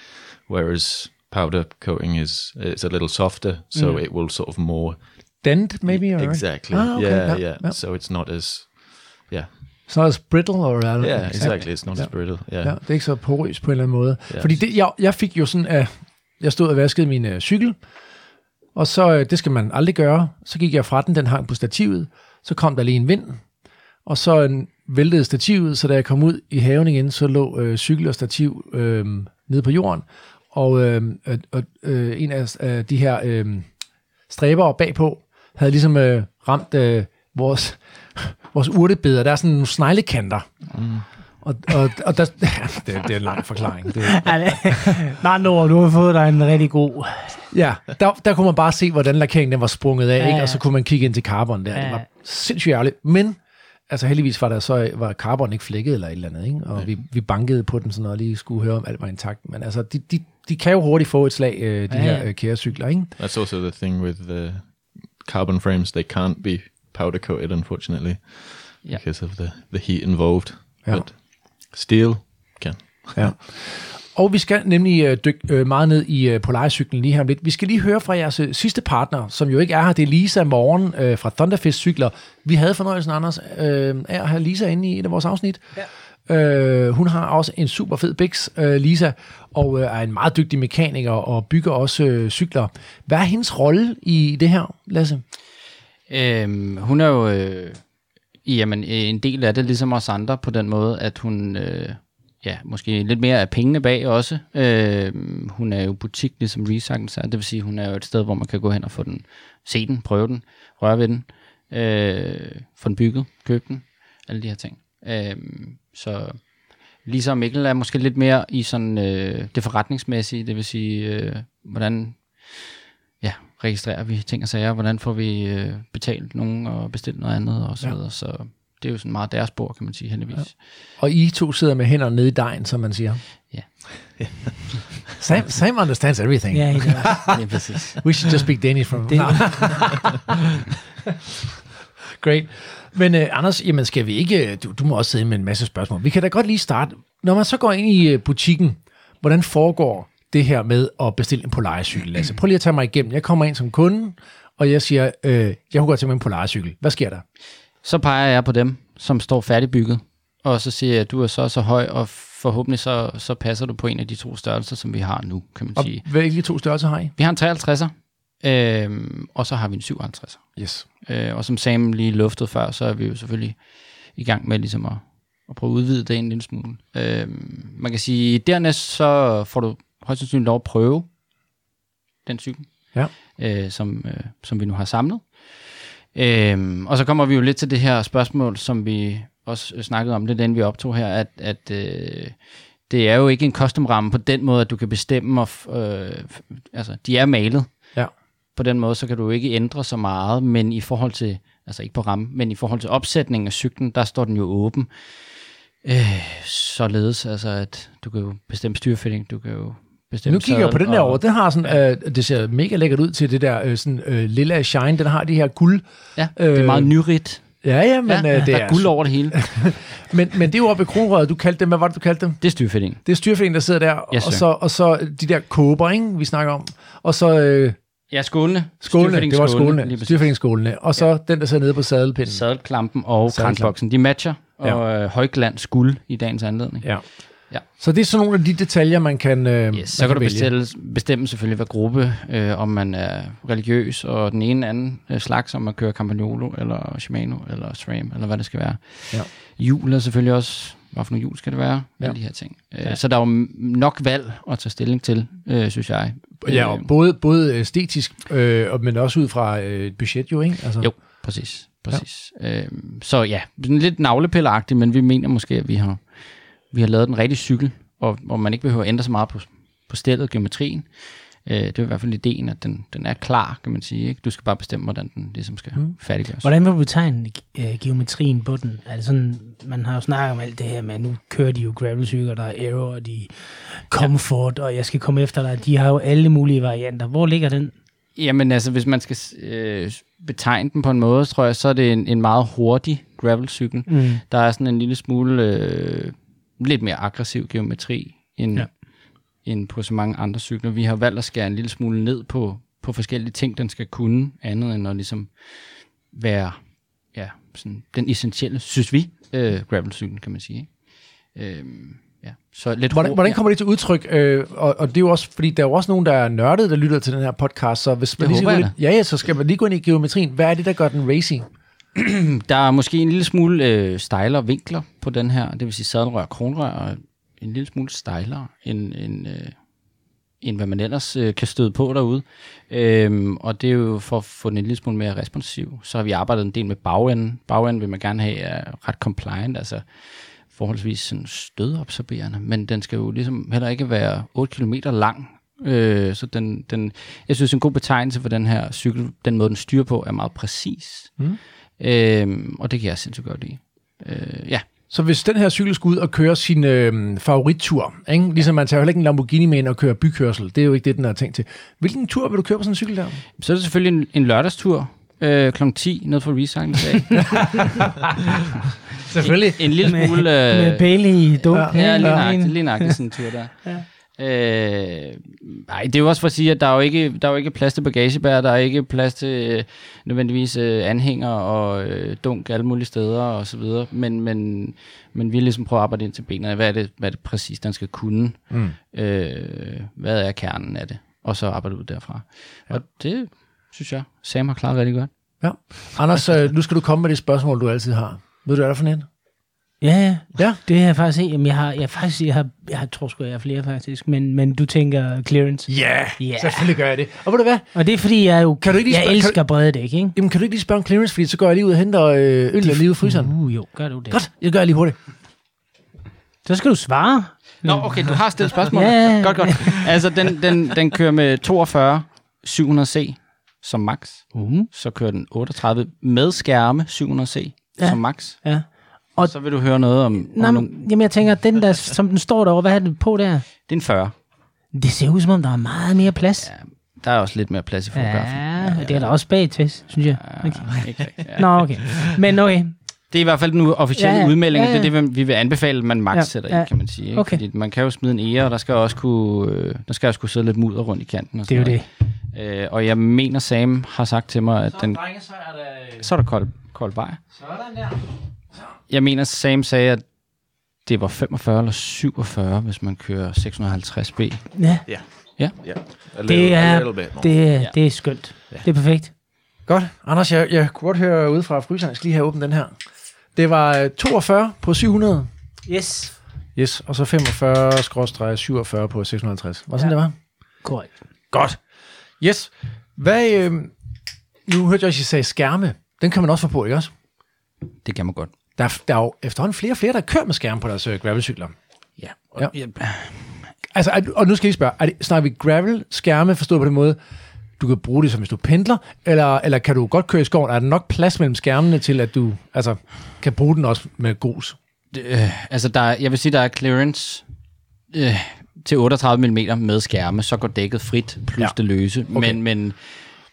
Whereas powder coating is it's a little softer, so it will sort of more
Dent, maybe? Or?
exactly.
Ah, okay,
Yeah,
yeah,
yeah,
yeah.
So it's not as yeah,
Så er det brittle, or, I
yeah, exactly. It's not as brittle. Yeah.
Ja, det er ikke så porøs på en eller anden måde. Ja.
Ja.
Fordi det, jeg, jeg fik jo sådan, at jeg stod og vaskede min øh, cykel, og så, øh, det skal man aldrig gøre, så gik jeg fra den, den hang på stativet, så kom der lige en vind, og så en, væltede stativet, så da jeg kom ud i haven igen, så lå øh, cykel og stativ øh, nede på jorden, og, øh, øh, øh, en af øh, de her øh, stræber bagpå havde ligesom øh, ramt øh, vores, vores urtebeder. Der er sådan nogle sneglekanter. Mm. Og, og, og der, det, det er en lang forklaring. Det,
Ja, det, med andre ord, du har fået dig en rigtig god...
ja, der, der kunne man bare se, hvordan lakeringen den var sprunget af,
Ja,
ikke? og så kunne man kigge ind til carbon der.
Ja,
Det var sindssygt ærgerligt. Men altså heldigvis var der så var carbon ikke flækket eller et eller andet, ikke? og vi, vi bankede på den sådan og lige skulle høre, om alt var intakt. Men altså, de, de, de kan jo hurtigt få et slag, øh, de
Ja,
her øh, kærecykler, ikke?
That's also the thing with the carbon frames; they can't be powder coated, unfortunately.
Ja.
because of the, the heat involved.
Ja.
But steel can.
Ja. Og vi skal nemlig øh, dykke øh, meget ned i øh, Polaris-cyklen lige her om lidt. Vi skal lige høre fra jeres øh, sidste partner, som jo ikke er her. Det er Lisa Morgen øh, fra Thunderfist Cykler. Vi havde fornøjelsen, Anders, øh, af at have Lisa inde i et af vores afsnit. Ja. Øh, hun har også en super fed Bix, øh, Lisa, og øh, er en meget dygtig mekaniker og bygger også øh, cykler. Hvad er hendes rolle i det her, Lasse?
Øhm, hun er jo øh, jamen, en del af det, ligesom os andre, på den måde, at hun øh, ja, måske lidt mere af pengene bag også. Øh, hun er jo butik, ligesom Recycles er. Det vil sige, hun er jo et sted, hvor man kan gå hen og få den, se den, prøve den, røre ved den, øh, få den bygget, købe den, alle de her ting. Øh, så ligesom Mikkel er måske lidt mere i sådan øh, det forretningsmæssige, det vil sige, øh, hvordan registrerer vi ting og sager, hvordan får vi øh, betalt nogen og bestilt noget andet og så
Ja.
videre. Så det er jo sådan meget deres bord, kan man sige, heldigvis. Ja.
Og I to sidder med hænderne nede i dejen, som man siger.
Ja.
Sam, Sam understands everything.
Ja, Det er
præcis.
We should just speak Danish from No. Great. Men uh, Anders, jamen skal vi ikke, du, du må også sidde med en masse spørgsmål. Vi kan da godt lige starte. Når man så går ind i uh, butikken, hvordan foregår det her med at bestille en Polaris-cykel? Lasse, prøv lige at tage mig igennem. Jeg kommer ind som kunde, og jeg siger, øh, jeg kunne godt tænke mig en Polaris-cykel. Hvad sker der?
Så peger jeg på dem, som står færdigbygget, og så siger jeg, at du er så så høj, og forhåbentlig så, så passer du på en af de to størrelser, som vi har nu, kan man
Og
sige.
hvilke to størrelser har I?
Vi har en 53'er, øh, og så har vi en 57'er.
Yes.
Øh, og som Sam lige luftede før, så er vi jo selvfølgelig i gang med ligesom at, at prøve at udvide det en lille smule. Øh, man kan sige, dernæst så får du højst sandsynligt lov at prøve den cykel,
Ja.
øh, som, øh, som vi nu har samlet. Øh, og så kommer vi jo lidt til det her spørgsmål, som vi også øh, snakkede om lidt inden vi optog her, at, at øh, det er jo ikke en custom-ramme på den måde, at du kan bestemme, og, øh, altså de er malet,
Ja.
på den måde, så kan du ikke ændre så meget, men i forhold til, altså ikke på ramme, men i forhold til opsætningen af cyklen, der står den jo åben. Øh, således, altså at du kan jo bestemme styrfitting, du kan jo bestemme
Nu kigger jeg på den der over. Den har sådan, øh, det ser mega lækkert ud til det der øh, sådan, øh, lilla shine. Den har de her guld.
Ja, det er
øh,
meget nyrigt.
Ja, ja, men
ja,
øh, det
der
er,
guld over det hele.
Men, men det er jo oppe i kronrøret, du kaldte dem. Hvad var det, du kaldte dem?
Det er styrfitting.
Det er styrfingen, der sidder der,
Yes,
og, så, og så de der kåber, ikke, vi snakker om. Og så øh,
Ja, skålene.
skålene, det var skålene, styrfingsskålene. Og så den, der sidder nede på sadelpinden.
Sadelklampen og kransboksen. De matcher,
Ja.
og øh, højglans guld i dagens anledning.
Ja.
Ja.
Så det er sådan nogle af de detaljer, man kan øh,
Yes, så
man
kan du bestille, bestemme selvfølgelig, hvad gruppe, øh, om man er religiøs, og den ene anden øh, slags, om man kører Campagnolo, eller Shimano, eller SRAM, eller hvad det skal være.
Ja.
Jul er selvfølgelig også, hvad for nogle jul skal det være,
Ja.
ja. alle de her ting. Øh, Så der er jo nok valg at tage stilling til, øh, synes jeg.
Ja, og
Øh,
både, både æstetisk, øh, og- men også ud fra øh, et budget jo, ikke? Altså,
Jo, præcis. præcis. Ja. Øh, så ja, lidt navlepilleragtigt, men vi mener måske, at vi har, vi har lavet den rigtige cykel, og, hvor man ikke behøver at ændre så meget på, på stedet, geometrien. Øh, det er i hvert fald ideen, at den, den er klar, kan man sige. Ikke? Du skal bare bestemme, hvordan den ligesom skal mm. færdiggøres.
Hvordan vil du betegne øh, geometrien på den? Er det sådan, man har jo snakket om alt det her med, nu kører de jo gravelcykler, der er aero, og de comfort, og jeg skal komme efter dig. De har jo alle mulige varianter. Hvor ligger den?
Jamen altså, hvis man skal øh, betegne den på en måde, tror jeg, så er det en, en meget hurtig gravelcykel.
Mm.
Der er sådan en lille smule øh, lidt mere aggressiv geometri end,
Ja.
end på så mange andre cykler. Vi har valgt at skære en lille smule ned på, på forskellige ting, den skal kunne, andet end at ligesom være ja, sådan den essentielle, synes vi, øh, gravelcyklen, kan man sige. Ikke? Øhm, ja. Så lidt
Hvordan,
hurtigt-
hvordan kommer det til udtryk? Øh, og, og det er jo også, fordi der er jo også nogen, der er nørdet, der lytter til den her podcast, så hvis man
Det
lige skal ja, ja, så skal man lige gå ind i geometrien. Hvad er det, der gør den racy?
Der er måske en lille smule øh, stejlere vinkler på den her, det vil sige sadelrør og kronrør, og en lille smule stejlere, end, end, øh, end hvad man ellers øh, kan støde på derude. Øhm, og det er jo for at få den en lille smule mere responsiv. Så har vi arbejdet en del med bagenden. Bagenden vil man gerne have er ret compliant, altså forholdsvis sådan stødabsorberende, men den skal jo ligesom heller ikke være 8 km lang. Øh, så den, den, jeg synes, en god betegnelse for den her cykel, den måde, den styrer på, er meget præcis.
Mm.
Øhm, og det kan jeg sindssygt godt lide. Øh, ja,
Så hvis den her cykel skulle ud og køre sin øh, favorittur, ikke? ligesom man tager jo heller ikke en Lamborghini med ind og kører bykørsel, det er jo ikke det, den er tænkt til. Hvilken tur vil du køre på sådan en cykel der?
så er det selvfølgelig en, en lørdagstur. øh, kl. 10 nede for recycling
Selvfølgelig.
En lille
Med-
smule...
Med Bailey i dunk.
Ja.
Ja, lige
Ja.
nøjagtigt, lige nøjagtigt sådan en tur der. Øh, nej, det er jo også for at sige, at der er jo ikke, der er jo ikke plads til bagagebær, der er ikke plads til øh, nødvendigvis øh, anhænger og øh, dunk alle mulige steder og så videre, men, men, men vi ligesom prøvet at arbejde ind til benene. Hvad er det, hvad er det præcis, den skal kunne?
Mm.
Øh, hvad er kernen af det? Og så arbejde ud derfra. Ja. Og det synes jeg, Sam har klaret rigtig godt.
Ja. Anders, øh, nu skal du komme med det spørgsmål, du altid har. Ved du, hvad der er for en?
Ja, ja.
Ja.
Det har jeg faktisk ikke. Jamen, jeg har, jeg, faktisk, jeg, har, jeg har, tror sgu, jeg har flere faktisk. Men, men du tænker clearance.
Ja,
Ja.
selvfølgelig gør jeg det. Og ved du hvad?
Og det er fordi, jeg jo
Kan du ikke lige
jeg
spørge-
elsker brede dæk, ikke?
Jamen, kan du ikke lige spørge om clearance, fordi så går jeg lige ud og henter øh, øl lige ud i fryseren.
Uh, jo, gør du det.
Godt, jeg gør jeg lige hurtigt.
Så skal du svare.
Nå, okay, du har stillet spørgsmål.
Ja.
Godt, godt. Altså, den, den, den kører med 42 700C som max.
Uh,
Så kører den 38 med skærme 700C
Ja.
ja. som max.
ja.
Og så vil du høre noget om...
Nå,
om
men,
nogle,
jamen, jeg tænker, den der, som den står derovre, hvad er det på der?
det er en 40.
Det ser ud som om, der er meget mere plads.
Ja, der er også lidt mere plads i fotografen.
Ja, det er der også bag til, synes jeg. Okay.
Ja, ikke ja.
Nå, okay. Men okay.
Det er i hvert fald den officielle
Ja,
ja,
ja.
udmelding,
Ja,
ja,
ja.
ja. det er det, vi vil anbefale, at man max
Ja,
sætter
ja.
i, kan man sige. Ikke?
Okay.
Fordi man kan jo smide en ære, og der skal også kunne, øh, der skal også kunne sidde lidt mudder rundt i kanten. Og
Det er jo det.
Øh, og jeg mener, Sam har sagt til mig, at den...
drenge, så er der...
Så er der kold, kold bajer.
Sådan der.
Jeg mener, Sam sagde, at det var 45 eller 47, hvis man kører 650B.
Ja,
Yeah, a
det er,
a little bit more.
det,
Ja.
det er skønt. Det er perfekt.
Godt. Anders, jeg, jeg kunne godt høre ude fra fryseren. Jeg skal lige have åbent den her. Det var øh, 42 på 700.
Yes.
Yes, og så 45-47 på 650. Var sådan,
Ja.
det var?
Korrekt.
Godt. Yes. Hvad, øh, nu hørte jeg også, at I sagde skærme. Den kan man også få på, ikke også?
Det kan man godt.
Der er, der er jo efterhånden flere og flere, der kører med skærme på deres øh, gravelcykler.
Ja. Og, ja.
Altså, er, og nu skal jeg spørge, er det, snakker vi gravel-skærme forstået på den måde, du kan bruge det som hvis du pendler, eller, eller kan du godt køre i skoven? Er der nok plads mellem skærmene til, at du altså, kan bruge den også med grus?
Det, øh, altså, der, er- jeg vil sige, der er clearance øh, til 38 mm med skærme, så går dækket frit, plus
ja.
det løse.
Okay.
Men, men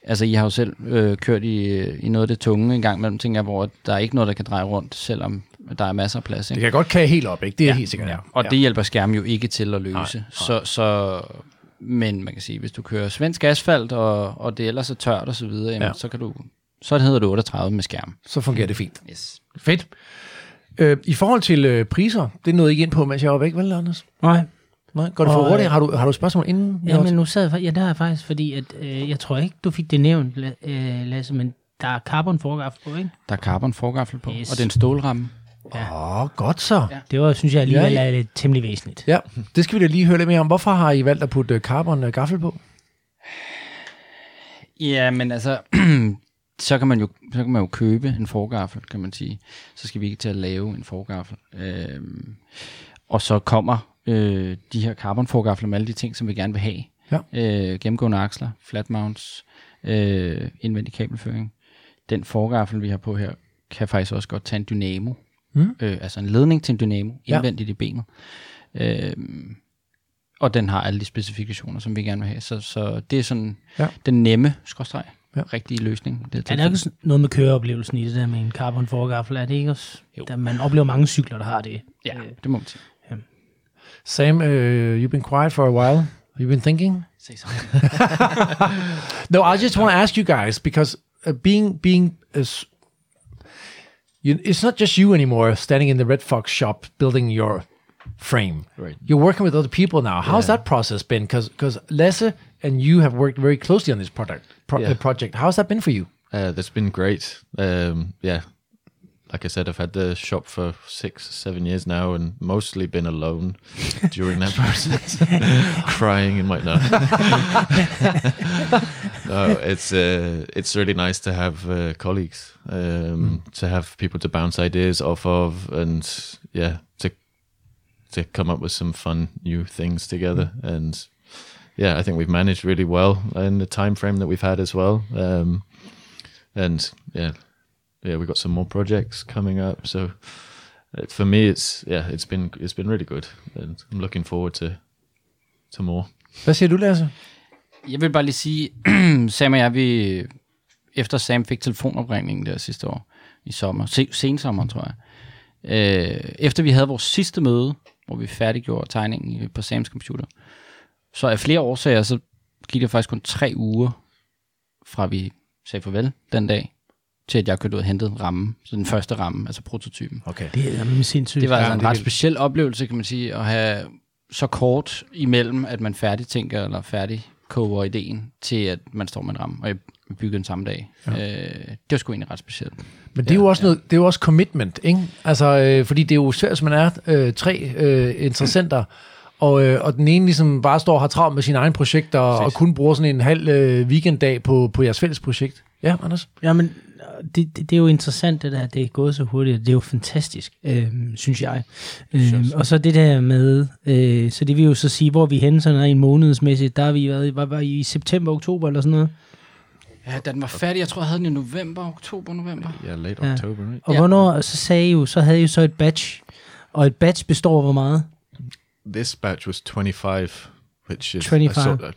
altså, I har jo selv øh, kørt i, i noget af det tunge en gang mellem, tænker jeg, hvor der er ikke noget, der kan dreje rundt, selvom der er masser af plads.
Det
Ikke?
kan godt kage helt op, ikke? Det er ja. helt sikkert, ja.
Og
ja.
det hjælper skærmen jo ikke til at løse.
Nej,
Nej, Så, så, men man kan sige, hvis du kører svensk asfalt, og, og det ellers er tørt og så videre, jamen,
Ja.
ja. så kan du så hedder det 38 med skærm.
Så fungerer det fint.
Yes.
Fedt. Øh, I forhold til øh, priser, det nåede I ikke ind på, mens jeg var væk, vel, Anders?
Nej.
Nej, går det for
Og,
hurtigt?
øh,
Har du, har du spørgsmål inden?
Ja, men nu sad jeg, ja, har jeg faktisk, fordi at, øh, jeg tror ikke, du fik det nævnt, øh, Lasse, men der er carbon forgaffel på, ikke?
Der er carbon forgaffel på,
Yes.
og det er en stålramme.
Åh, oh, godt så. Ja.
Det var, synes jeg alligevel
Ja,
er lidt temmelig væsentligt.
ja, det skal vi da lige høre lidt mere om. Hvorfor har I valgt at putte øh, carbon øh, gaffel på?
Ja, men altså, så kan man jo så kan man jo købe en forgaffel, kan man sige. Så skal vi ikke til at lave en forgaffel. Øhm, og så kommer øh, de her carbonforgafler med alle de ting, som vi gerne vil have.
Ja.
Øh, gennemgående aksler, flat mounts, øh, indvendig kabelføring. Den forgaffel, vi har på her, kan faktisk også godt tage en dynamo.
Mm.
Øh, altså en ledning til en dynamo,
Ja.
indvendigt i benet. Øhm, og den har alle de specifikationer, som vi gerne vil have. Så, så det er sådan
Ja.
ja. den nemme, skråstreg,
Ja.
ja. rigtige løsning. Det
Er der ikke sådan noget med køreoplevelsen i det der med en carbon forgaffel? Er det ikke også?
Jo.
Der, man oplever mange cykler, der har det.
Ja,
Øh,
det må man sige.
Sam, uh, you've been quiet for a while. You've been thinking?
Se så.
No, I just want to ask you guys because uh, being being uh, s- you, it's not just you anymore standing in the Red Fox shop building your frame.
Right.
You're working with other people now. How's that process been? Because because Lasse and you have worked very closely on this product pro-
Yeah.
uh, project. How's that been for you?
Uh, that's been great. Um, yeah, like I said, I've had the shop for six, seven years now, and mostly been alone during that process, crying in my no. no, it's uh, it's really nice to have uh, colleagues, um, to have people to bounce ideas off of, and yeah, to to come up with some fun new things together. And yeah, I think we've managed really well in the time frame that we've had as well. Um, and yeah, yeah, we've got some more projects coming up. So it, for me, it's yeah, it's been it's been really good, and I'm looking forward to to more.
Hvad siger du, Lasse?
Jeg vil bare lige sige, Sam og jeg, vi, efter Sam fik telefonopringningen der sidste år i sommer, se, sensommer tror jeg, øh, efter vi havde vores sidste møde, hvor vi færdiggjorde tegningen på Sams computer, så af flere årsager, så gik det faktisk kun tre uger, fra vi sagde farvel den dag, til at jeg kørte ud og hentede rammen, så den første ramme, altså prototypen.
Okay.
Det er sindssygt.
Det var
Ja,
altså en ret speciel oplevelse, kan man sige, at have så kort imellem, at man færdigtænker eller færdig koger ideen, til at man står med en ramme, og jeg byggede den samme dag. Ja. Øh, det var sgu egentlig ret specielt.
Men det er jo også noget, det er jo også commitment, ikke? Altså, øh, fordi det er jo svært, hvis man er øh, tre øh, interessenter, og, øh, og den ene ligesom bare står og har travlt med sine egne projekter, og, og kun bruger sådan en halv øh, weekenddag på, på jeres fælles projekt. Ja, Anders?
Jamen, det, det, det er jo interessant, det der, det er gået så hurtigt. Det er jo fantastisk, øh, synes jeg. Øh, og så det der med, øh, så det vil jo så sige, hvor er vi henne sådan en månedsmæssigt, der har vi været, var, var I september, oktober eller sådan noget?
Ja, da den var færdig, jeg tror, jeg havde den i november, oktober, november.
Yeah, late
Ja.
October, right?
Og
Ja.
ja. hvornår, så sagde I jo, så havde I jo så et batch, og et batch består af hvor meget?
This batch was 25, which is
25.
I sort of-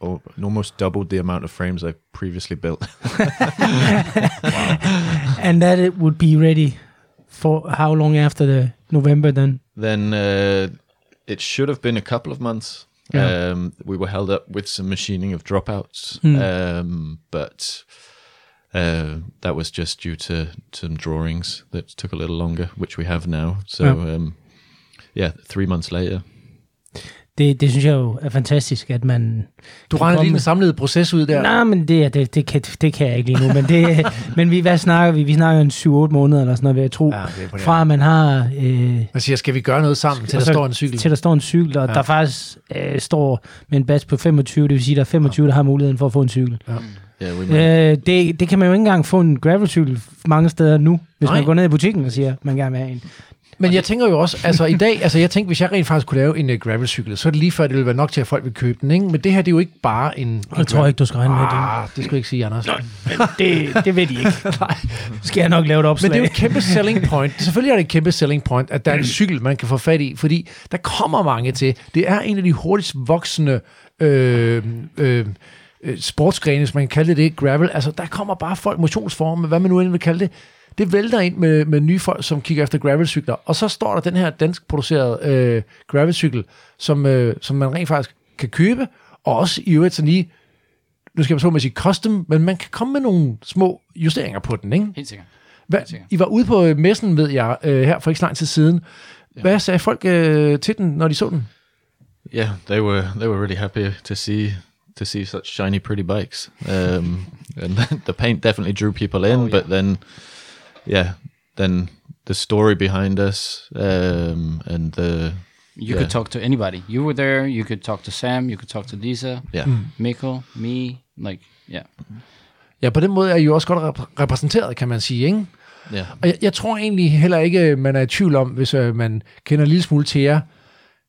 oh, almost doubled the amount of frames I previously built.
And that it would be ready for how long after the November then?
then uh, it should have been a couple of months.
Yeah.
Um, we were held up with some machining of dropouts,
Hmm.
um, but uh, that was just due to some drawings that took a little longer, which we have now. So,
Yeah.
um, yeah, three months later.
Det, det synes jeg jo er fantastisk, at man...
Du regner lige den samlede proces ud der.
Nej, men det, det, det, kan, det kan jeg ikke lige nu. Men, det, men vi, hvad snakker vi? Vi snakker en 7-8 måneder eller sådan noget, vil jeg tro.
Ja,
fra at man har... Øh,
Man siger, skal vi gøre noget sammen, til der
så-
står en cykel?
Til der står en cykel, og
Ja.
ja. der faktisk øh, står med en batch på 25, det vil sige, der er 25, der har muligheden for at få en cykel.
Yeah, we made,
Øh, det, det kan man jo ikke engang få en gravelcykel mange steder nu, hvis
Nej.
man går ned i butikken og siger, at man gerne vil have en.
Men jeg tænker jo også, altså i dag, altså jeg tænker, hvis jeg rent faktisk kunne lave en uh, gravelcykel, så er det lige før, det ville være nok til, at folk vil købe den, ikke? Men det her, det er jo ikke bare en... en
Jeg tror ikke, du skal regne med det.
Ah, det skulle jeg ikke sige, Anders.
Det, det ved de ikke. Nej. Skal jeg nok lave et
Men
opslag.
det er jo et kæmpe selling point. Selvfølgelig er det et kæmpe selling point, at der er en cykel, man kan få fat i, fordi der kommer mange til. Det er en af de hurtigst voksende øh, øh, øh, sportsgrene, hvis man kan kalde det det, gravel. Altså, der kommer bare folk, motionsformer, hvad man nu end vil kalde det. Det vælter ind med, med nye folk, som kigger efter gravelcykler. Og så står der den her dansk producerede øh, gravelcykel, som, øh, som man rent faktisk kan købe, og også i øvrigt sådan lige, nu skal jeg så med at sige custom, men man kan komme med nogle små justeringer på den, ikke?
Helt sikkert.
Hvad,
Helt sikkert.
I var ude på øh, messen, ved jeg, øh, her for ikke så lang tid siden. Hvad sagde folk øh, til den, når de så den?
yeah, they were they were really happy to see to see such shiny, pretty bikes. Um, and the paint definitely drew people in,
Oh, yeah.
but then, yeah, then the story behind us um, and the
You
Yeah.
could talk to anybody. You were there. You could talk to Sam. You could talk to Lisa,
yeah.
Mikkel, me. Like, yeah.
Ja, på den måde er I jo også godt rep- repræsenteret, kan man sige, ikke?
Yeah.
Og jeg, jeg tror egentlig heller ikke, man er i tvivl om, hvis øh, man kender en lille smule til jer,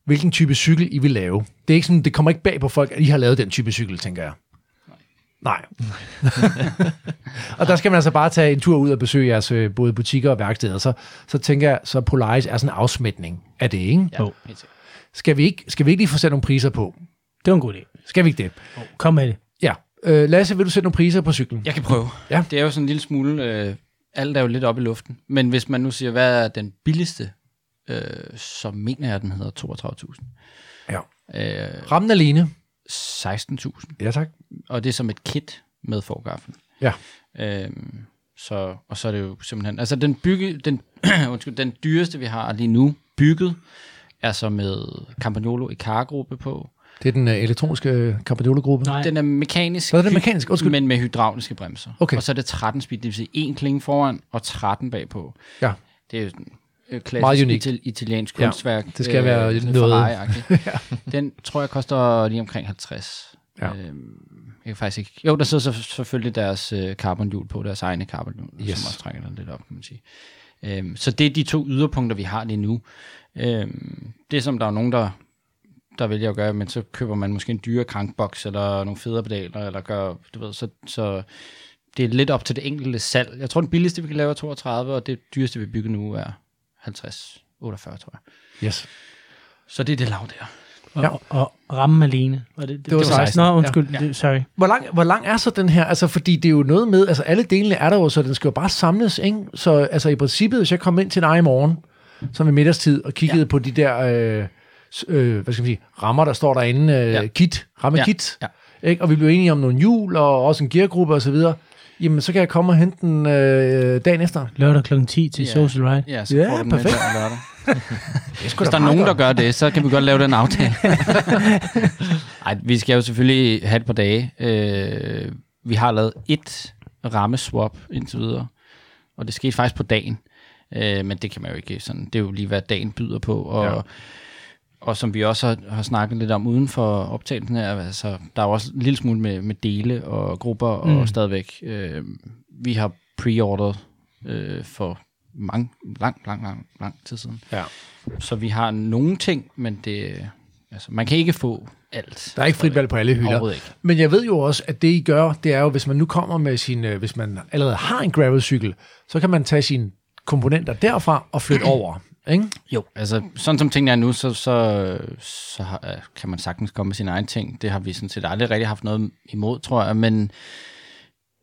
hvilken type cykel I vil lave. Det er ikke sådan, det kommer ikke bag på folk, at I har lavet den type cykel, tænker jeg. Nej. og der skal man altså bare tage en tur ud og besøge jeres øh, både butikker og værksteder. Så, så tænker jeg, så Polaris er sådan en afsmætning af det, ikke?
Ja, helt sikkert.
Skal vi ikke, skal vi ikke lige få sat nogle priser på?
Det var en god idé.
Skal vi ikke det?
Kom med det.
Ja. Øh, Lasse, vil du sætte nogle priser på cyklen?
Jeg kan prøve.
Ja.
Det er jo sådan en lille smule... Øh, alt er jo lidt oppe i luften. Men hvis man nu siger, hvad er den billigste, øh, så mener jeg, at den hedder 32.000.
Ja.
Øh,
Rammen alene.
16.000.
Ja, tak.
Og det er som et kit med forgaffel.
Ja.
Øhm, så, og så er det jo simpelthen... Altså den, bygge, den, undskyld, den dyreste, vi har lige nu bygget, er så med Campagnolo i kargruppe på.
Det er den øh, elektroniske Campagnolo-gruppe.
Nej.
Den er mekanisk,
Hvad er det mekanisk? Undskyld.
men med hydrauliske bremser.
Okay.
Og så er det 13 speed, det vil sige en klinge foran og 13 bagpå.
Ja.
Det er jo sådan øh, klassisk
Meget unikt.
Ital- italiensk
Ja,
kunstværk.
det skal være
sådan
noget.
Ferrari-agtigt. Den tror jeg koster lige omkring 50.
Ja.
Øhm, jeg kan faktisk ikke... Jo, der sidder så selvfølgelig deres øh, carbonhjul på, deres egne carbonhjul,
yes.
som også trækker den lidt op, kan man sige. Øhm, så det er de to yderpunkter, vi har lige nu. Øhm, det som der er nogen, der, der vælger at gøre, men så køber man måske en dyre krankboks, eller nogle federe pedaler, eller gør, du ved, så, så det er lidt op til det enkelte salg. Jeg tror, den billigste, vi kan lave er 32, og det dyreste, vi bygger nu, er 50, 48, tror jeg.
Yes.
Så det er det lav der.
Og,
Ja.
og, og ramme alene. Var det, det,
Det var 16,
Nå,
ja.
undskyld. Ja. Det, sorry.
Hvor lang, hvor lang er så den her? Altså, fordi det er jo noget med, altså alle delene er der jo, så den skal jo bare samles, ikke? Så altså i princippet, hvis jeg kom ind til dig i morgen, som ved middagstid, og kiggede ja. på de der, øh, øh, hvad skal man sige, rammer, der står derinde, øh, ja. Kit, ramme
Ja,
kit,
ja.
ikke? Og vi blev enige om nogle hjul, og også en geargruppe og så videre. Jamen, så kan jeg komme og hente den øh, dagen efter.
Lørdag kl. 10 til
Ja.
Social Ride.
Ja, så
Ja,
får du den
perfekt.
med lørdag.
Det
Hvis der er nogen, der gør det, så kan vi godt lave den aftale. Ej, vi skal jo selvfølgelig have et par dage. Øh, vi har lavet et rammeswap indtil videre, og det skete faktisk på dagen. Øh, men det kan man jo ikke sådan. Det er jo lige, hvad dagen byder på. Og,
Ja.
Og som vi også har, har snakket lidt om uden for optagelsen her, altså, der er jo også en lille smule med, med dele og grupper mm. og stadigvæk. Øh, vi har pre-ordret øh, for mange, lang, lang, lang, lang tid siden.
Ja.
Så vi har nogle ting, men det, altså, man kan ikke få alt.
Der er ikke frit valg på alle hylder.
Ikke.
Men jeg ved jo også, at det I gør, det er jo, hvis man nu kommer med sin, øh, hvis man allerede har en gravelcykel, så kan man tage sine komponenter derfra og flytte over. Ikke?
Jo, altså sådan som tingene er nu, så, så, så har, kan man sagtens komme med sine egne ting. Det har vi sådan set aldrig rigtig haft noget imod, tror jeg. Men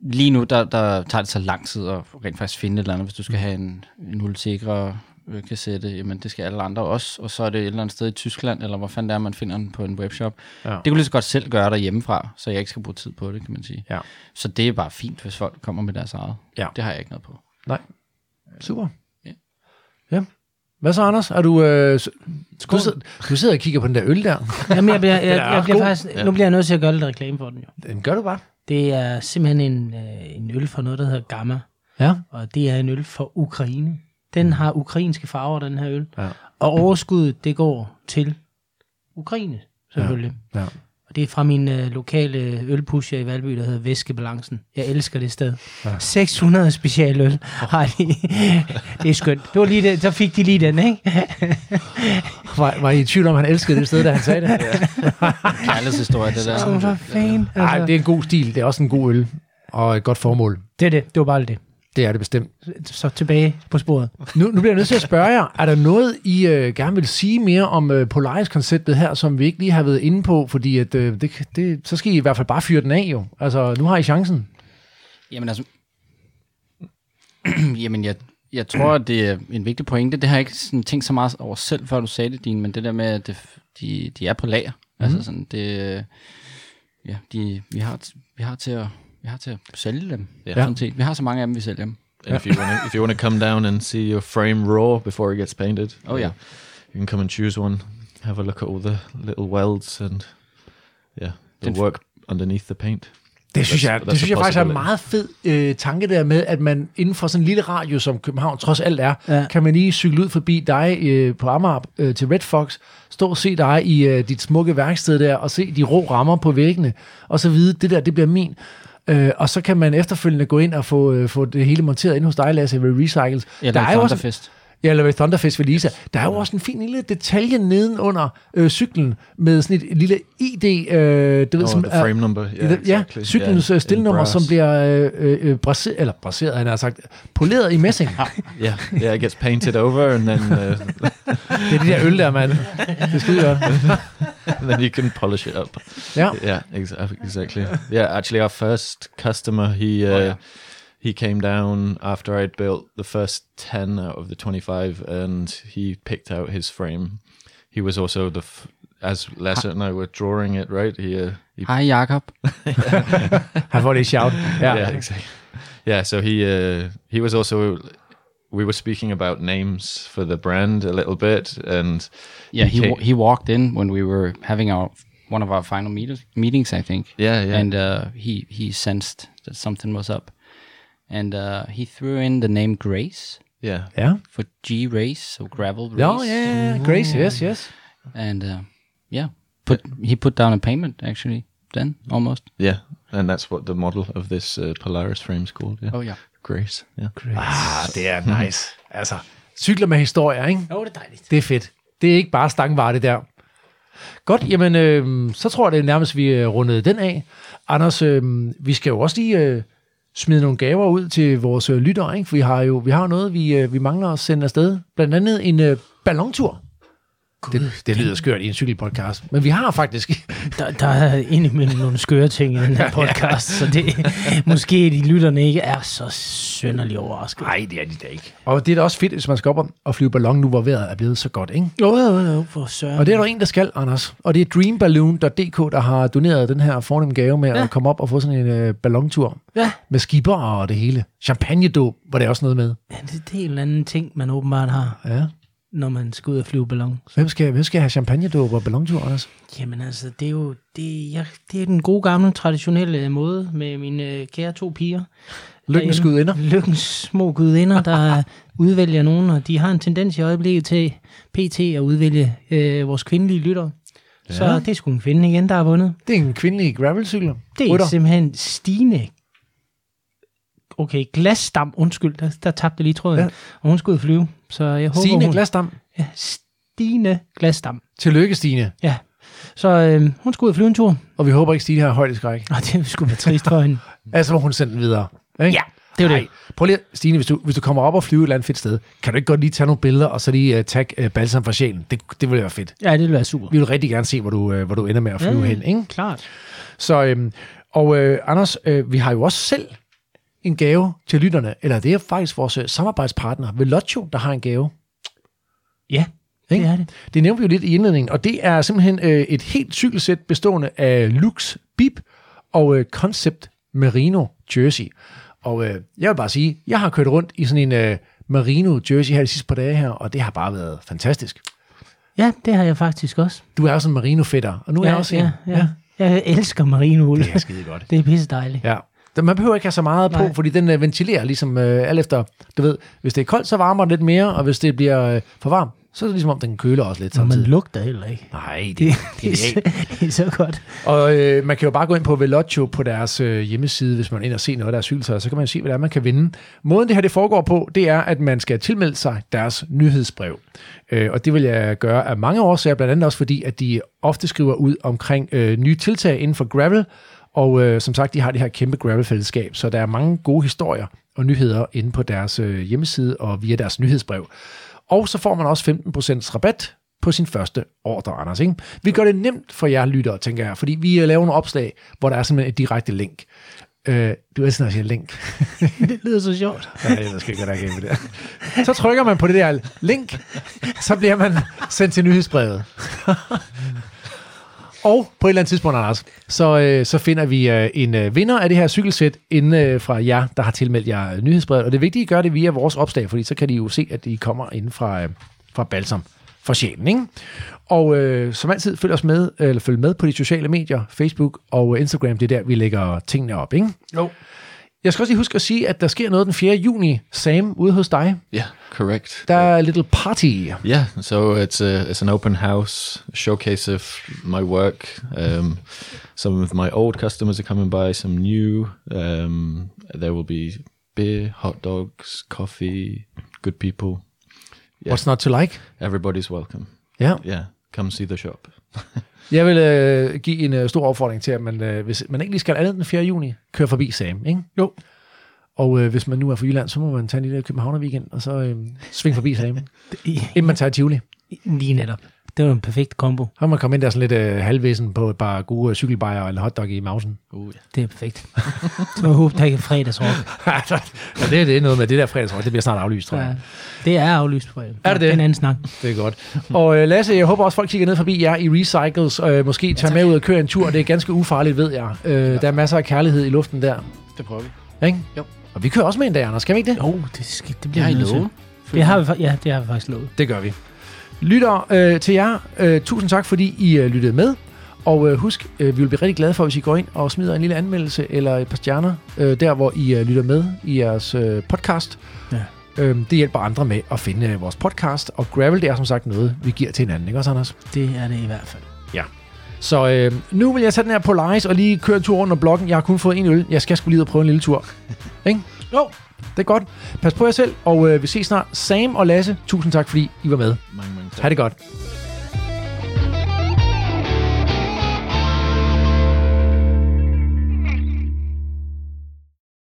lige nu, der, der tager det så lang tid at rent faktisk finde et eller andet. Hvis du skal have en, en Ultegra øh, kassette, jamen det skal alle andre også. Og så er det et eller andet sted i Tyskland, eller hvor fanden det er, man finder den på en webshop.
Ja.
Det kunne lige så godt selv gøre derhjemmefra, så jeg ikke skal bruge tid på det, kan man sige.
Ja.
Så det er bare fint, hvis folk kommer med deres eget.
Ja.
Det har jeg ikke noget på.
Nej. Super.
Ja.
Ja. Hvad så, Anders? Er du, øh, du, sidder, du sidder og kigger på den der øl der.
Jamen, jeg bliver, jeg, jeg, jeg bliver faktisk, nu bliver jeg nødt til at gøre lidt reklame for den jo.
Den gør du bare.
Det er simpelthen en, øh, en øl fra noget, der hedder Gamma.
Ja.
Og det er en øl fra Ukraine. Den har ukrainske farver, den her øl.
Ja.
Og overskuddet, det går til Ukraine, selvfølgelig.
Ja.
Og det er fra min øh, lokale ølpusher i Valby, der hedder Væskebalancen. Jeg elsker det sted. Ja. 600 specialøl har de. det er skønt. Det var lige det, så fik de lige den, ikke?
Var, var I i tvivl om, han elskede det sted, da han sagde det?
Kærlighedshistorie, det der.
Åh, hvor fan.
Nej,
Altså,
det er en god stil. Det er også en god øl. Og et godt formål.
det er det. Det var bare det.
Det er det bestemt.
Så tilbage på sporet.
Nu, nu bliver jeg nødt til at spørge jer, er der noget, I øh, gerne vil sige mere om øh, Polaris-konceptet her, som vi ikke lige har været inde på? Fordi at, øh, det, det, så skal I i hvert fald bare fyre den af jo. Altså, nu har I chancen.
Jamen altså, jamen jeg, jeg tror, at det er en vigtig pointe. Det har jeg ikke sådan tænkt så meget over selv, før du sagde det, din, men det der med, at det, de, de er på lager. Mm. Altså sådan, det, ja, de, vi, har, vi, har til at, vi har til at sælge dem.
Ja.
Sådan set. Vi har så mange af dem, vi sælger dem.
And if you want to, if you want to come down and see your frame raw before it gets painted,
Oh, yeah.
you can come and choose one. Have a look at all the little welds and yeah, the work underneath the paint.
Det synes jeg, det synes jeg faktisk er en meget fed øh, tanke der med, at man inden for sådan en lille radio, som København trods alt er,
ja.
kan man lige cykle ud forbi dig øh, på Amager øh, til Red Fox, stå og se dig i øh, dit smukke værksted der, og se de rå rammer på væggene, og så vide, det der, det bliver min. Øh, og så kan man efterfølgende gå ind og få, øh, få det hele monteret ind hos dig, Lasse, ved Recycles.
Eller
der er jo også,
Thunderfest.
Ja, eller ved Thunderfest ved Lisa. Der er jo også en fin lille detalje nedenunder øh, cyklen, med sådan et lille ID, øh, du ved,
Oh,
som
the
er-
frame number.
Ja,
Yeah,
ja
exactly.
cyklens
Yeah,
yeah, stilnummer, som bliver øh, øh, braseret, eller braseret, han har sagt, poleret i messing.
Yeah, yeah, it gets painted over, and then uh,
Det er de der øl der, mand. Det er skide godt.
and then you can polish it up.
Ja.
Yeah, exa- exactly. Yeah, actually, our first customer, he uh,
Oh, yeah.
He came down after I'd built the first ten out of the twenty-five, and he picked out his frame. He was also the f- as Lasse and I were drawing it, right? He, uh, he
Hej Jakob.
Han får det i shout.
Yeah, exactly. Yeah, so he uh, he was also. We were speaking about names for the brand a little bit, and
Yeah, he,
came-
wa- he walked in when we were having our one of our final meetings, meetings I think.
yeah, yeah,
and uh, he he sensed that something was up, and uh, he threw in the name Grace
yeah,
Ja.
for G race, so gravel race.
Ja, ja, ja. Grace, yes, yes.
And uh, yeah, put he put down a payment actually then almost.
yeah, and that's what the model of this uh, Polaris frame's called. Yeah,
Oh yeah.
Grace. Yeah.
Ah, det er nice. Altså, cykler med historier, ikke?
Jo, det er dejligt.
Det er fedt. Det er ikke bare stangvare, det der. Godt, jamen, øh, så tror jeg, det er nærmest, vi øh, rundede den af. Anders, øh, vi skal jo også lige øh, smide nogle gaver ud til vores øh, lyttere, ikke? For vi har jo vi har noget, vi, øh, vi mangler at sende afsted. Blandt andet en øh, ballontur. Det, det lyder skørt i en cykelpodcast. Men vi har faktisk...
Der, der er indimellem nogle skøre ting i den her podcast, så det måske de lytterne ikke er så sønderlig overrasket.
Nej, det er de da ikke. Og det er da også fedt, hvis man skal op og- flyve ballon nu, hvor vejret er blevet så godt, ikke?
Jo, jo, jo, for søren.
Og det er der en, der skal, Anders. Og det er dreamballoon.dk, der har doneret den her fornemme gave med ja. at komme op og få sådan en øh, ballontur.
Ja.
Med skipper og det hele. Champagnedåb var det også noget med.
Ja, det, det er en eller anden ting, man åbenbart har,
Ja.
Når man skal ud og flyve ballon.
Hvem skal, hvem skal have champagnedåb og ballontur, Anders?
Jamen altså, det er jo det, jeg, det er den gode gamle traditionelle måde med mine øh, kære to piger.
Lykkens gudinder.
Lykkens små gudinder, der udvælger nogen, og de har en tendens i øjeblikket til PT at udvælge øh, vores kvindelige lyttere. Ja. Så det er sgu en kvinde igen, der har vundet.
Det er en kvindelig gravelcykler.
Det er
Rytter.
simpelthen Stine. Okay, Glasdam, undskyld, der, der tabte lige tråden.
Ja.
Og hun skulle flyve, så jeg håber,
Stine
hun...
Glasdam.
Ja, Stine Glasdam.
Tillykke, Stine.
Ja, så øh, hun skulle ud og flyve en tur.
Og vi håber ikke, Stine har højdeskræk.
Og det skulle være trist for hende.
Altså, må hun sende den videre. Ikke?
Ja, det er
Nej.
det.
Prøv lige, Stine, hvis du, hvis du kommer op og flyver et eller andet fedt sted, kan du ikke godt lige tage nogle billeder, og så lige uh, tagge uh, balsam for sjælen? Det, det ville være fedt.
Ja, det vil være super.
Vi vil rigtig gerne se, hvor du, uh, hvor du ender med at flyve
Ja,
hen. Ikke?
Klart.
Så, øhm, og øh, Anders, øh, vi har jo også selv en gave til lytterne, eller det er faktisk vores øh, samarbejdspartner, Velocio, der har en gave.
Ja,
Ikke?
det er det.
Det nævnte vi jo lidt i indledningen, og det er simpelthen øh, et helt cykelsæt bestående af Lux Bip og øh, Concept Merino Jersey. Og øh, jeg vil bare sige, jeg har kørt rundt i sådan en øh, Merino Jersey her de sidste par dage her, og det har bare været fantastisk.
Ja, det har jeg faktisk også.
Du er sådan en merino-fætter, og nu er
ja,
jeg også en.
ja, ja. Jeg elsker marinould.
Det er skide godt.
Det er pisse dejligt.
Ja. Så Man behøver ikke have så meget på,
Nej.
fordi den øh, ventilerer ligesom øh, alt efter, du ved, hvis det er koldt, så varmer det lidt mere, og hvis det bliver øh, for varmt, så er det ligesom om, den køler også lidt
Og man
samtidig.
lugter heller ikke.
Nej, det,
Det,
det
er, så, det er så godt.
Og øh, man kan jo bare gå ind på Velocio på deres øh, hjemmeside, hvis man inde og se noget af deres cykeltøj, så kan man se, hvad det er, man kan vinde. Måden det her det foregår på, det er, at man skal tilmelde sig deres nyhedsbrev. Øh, og det vil jeg gøre af mange årsager, blandt andet også fordi, at de ofte skriver ud omkring øh, nye tiltag inden for gravel, og øh, som sagt, de har det her kæmpe gravel-fællesskab, så der er mange gode historier og nyheder inde på deres øh, hjemmeside og via deres nyhedsbrev. Og så får man også 15% rabat på sin første ordre, Anders. Ikke? Vi gør det nemt for jer lyttere, tænker jeg, fordi vi øh, laver nogle opslag, hvor der er simpelthen et direkte link. Øh, du er sådan, at sige link.
Det lyder så sjovt.
Ja, jeg sgu ikke, der med det. Så trykker man på det der link, så bliver man sendt til nyhedsbrevet. Og på et eller andet tidspunkt, Anders, så, øh, så finder vi øh, en øh, vinder af det her cykelsæt inden øh, fra jer, der har tilmeldt jer øh, nyhedsbrevet. Og det er vigtigt, at I gør det via vores opslag, fordi så kan I jo se, at I kommer ind fra, øh, fra Balsam for sjælen. Ikke? Og øh, som altid, følg os med, eller følg med på de sociale medier, Facebook og Instagram. Det er der, vi lægger tingene op. Ikke?
Jo.
Jeg skal også lige huske at sige, at der sker noget den 4. juni, Sam, ude hos dig.
Yeah, correct.
Der er a little party.
Yeah, so it's a it's an open house showcase of my work. Um, some of my old customers are coming by, some new. Um, there will be beer, hot dogs, coffee, good people. Yeah.
What's not to like?
Everybody's welcome.
Yeah.
Yeah, come see the shop.
Jeg vil øh, give en øh, stor opfordring til, at man, øh, hvis man ikke lige skal andet den 4. juni, køre forbi Sam, ikke? Jo. Og øh, hvis man nu er fra Jylland, så må man tage en lille Københavner weekend, og så øh, svinge forbi Sam, inden man tager Tivoli.
Lige netop. Det var en perfekt kombo.
Så man komme ind der sådan lidt øh, halvvæsen på et par gode cykelbajer og en hotdog i mausen.
Oh yeah.
Det er perfekt. Så jeg håber, der ikke er fredagsrock.
ja, det, det er noget med det der fredagsråd. Det bliver snart aflyst, tror jeg.
Ja, det er aflyst på
Er det det?
er en anden snak.
Det er godt. Og øh, Lasse, jeg håber også, folk kigger ned forbi jer i Recycles, øh, måske tager med ud og kører en tur. Det er ganske ufarligt, ved jeg. Øh, der er masser af kærlighed i luften der.
Det prøver vi.
Ikke?
Jo.
Og vi kører også med en dag, Anders. Skal vi ikke det?
Jo, det, skal, det bliver
Jeg lovet.
Det har vi, ja, det har vi faktisk lovet.
Det gør vi. Lytter øh, til jer, øh, tusind tak, fordi I øh, lyttede med. Og øh, husk, øh, vi vil blive rigtig glade for, hvis I går ind og smider en lille anmeldelse eller et par stjerner, øh, der hvor I øh, lytter med i jeres øh, podcast.
Ja.
Øh, det hjælper andre med at finde øh, vores podcast. Og Gravel, det er som sagt noget, vi giver til hinanden, ikke også, Anders?
Det er det i hvert fald.
Så øh, nu vil jeg tage den her Polaris og lige køre en tur rundt om blokken. Jeg har kun fået en øl. Jeg skal skulle lige ud og prøve en lille tur. ikke? Jo, det er godt. Pas på jer selv, og øh, vi ses snart. Sam og Lasse, tusind tak, fordi I var med.
Mange, mange.
Ha' det godt.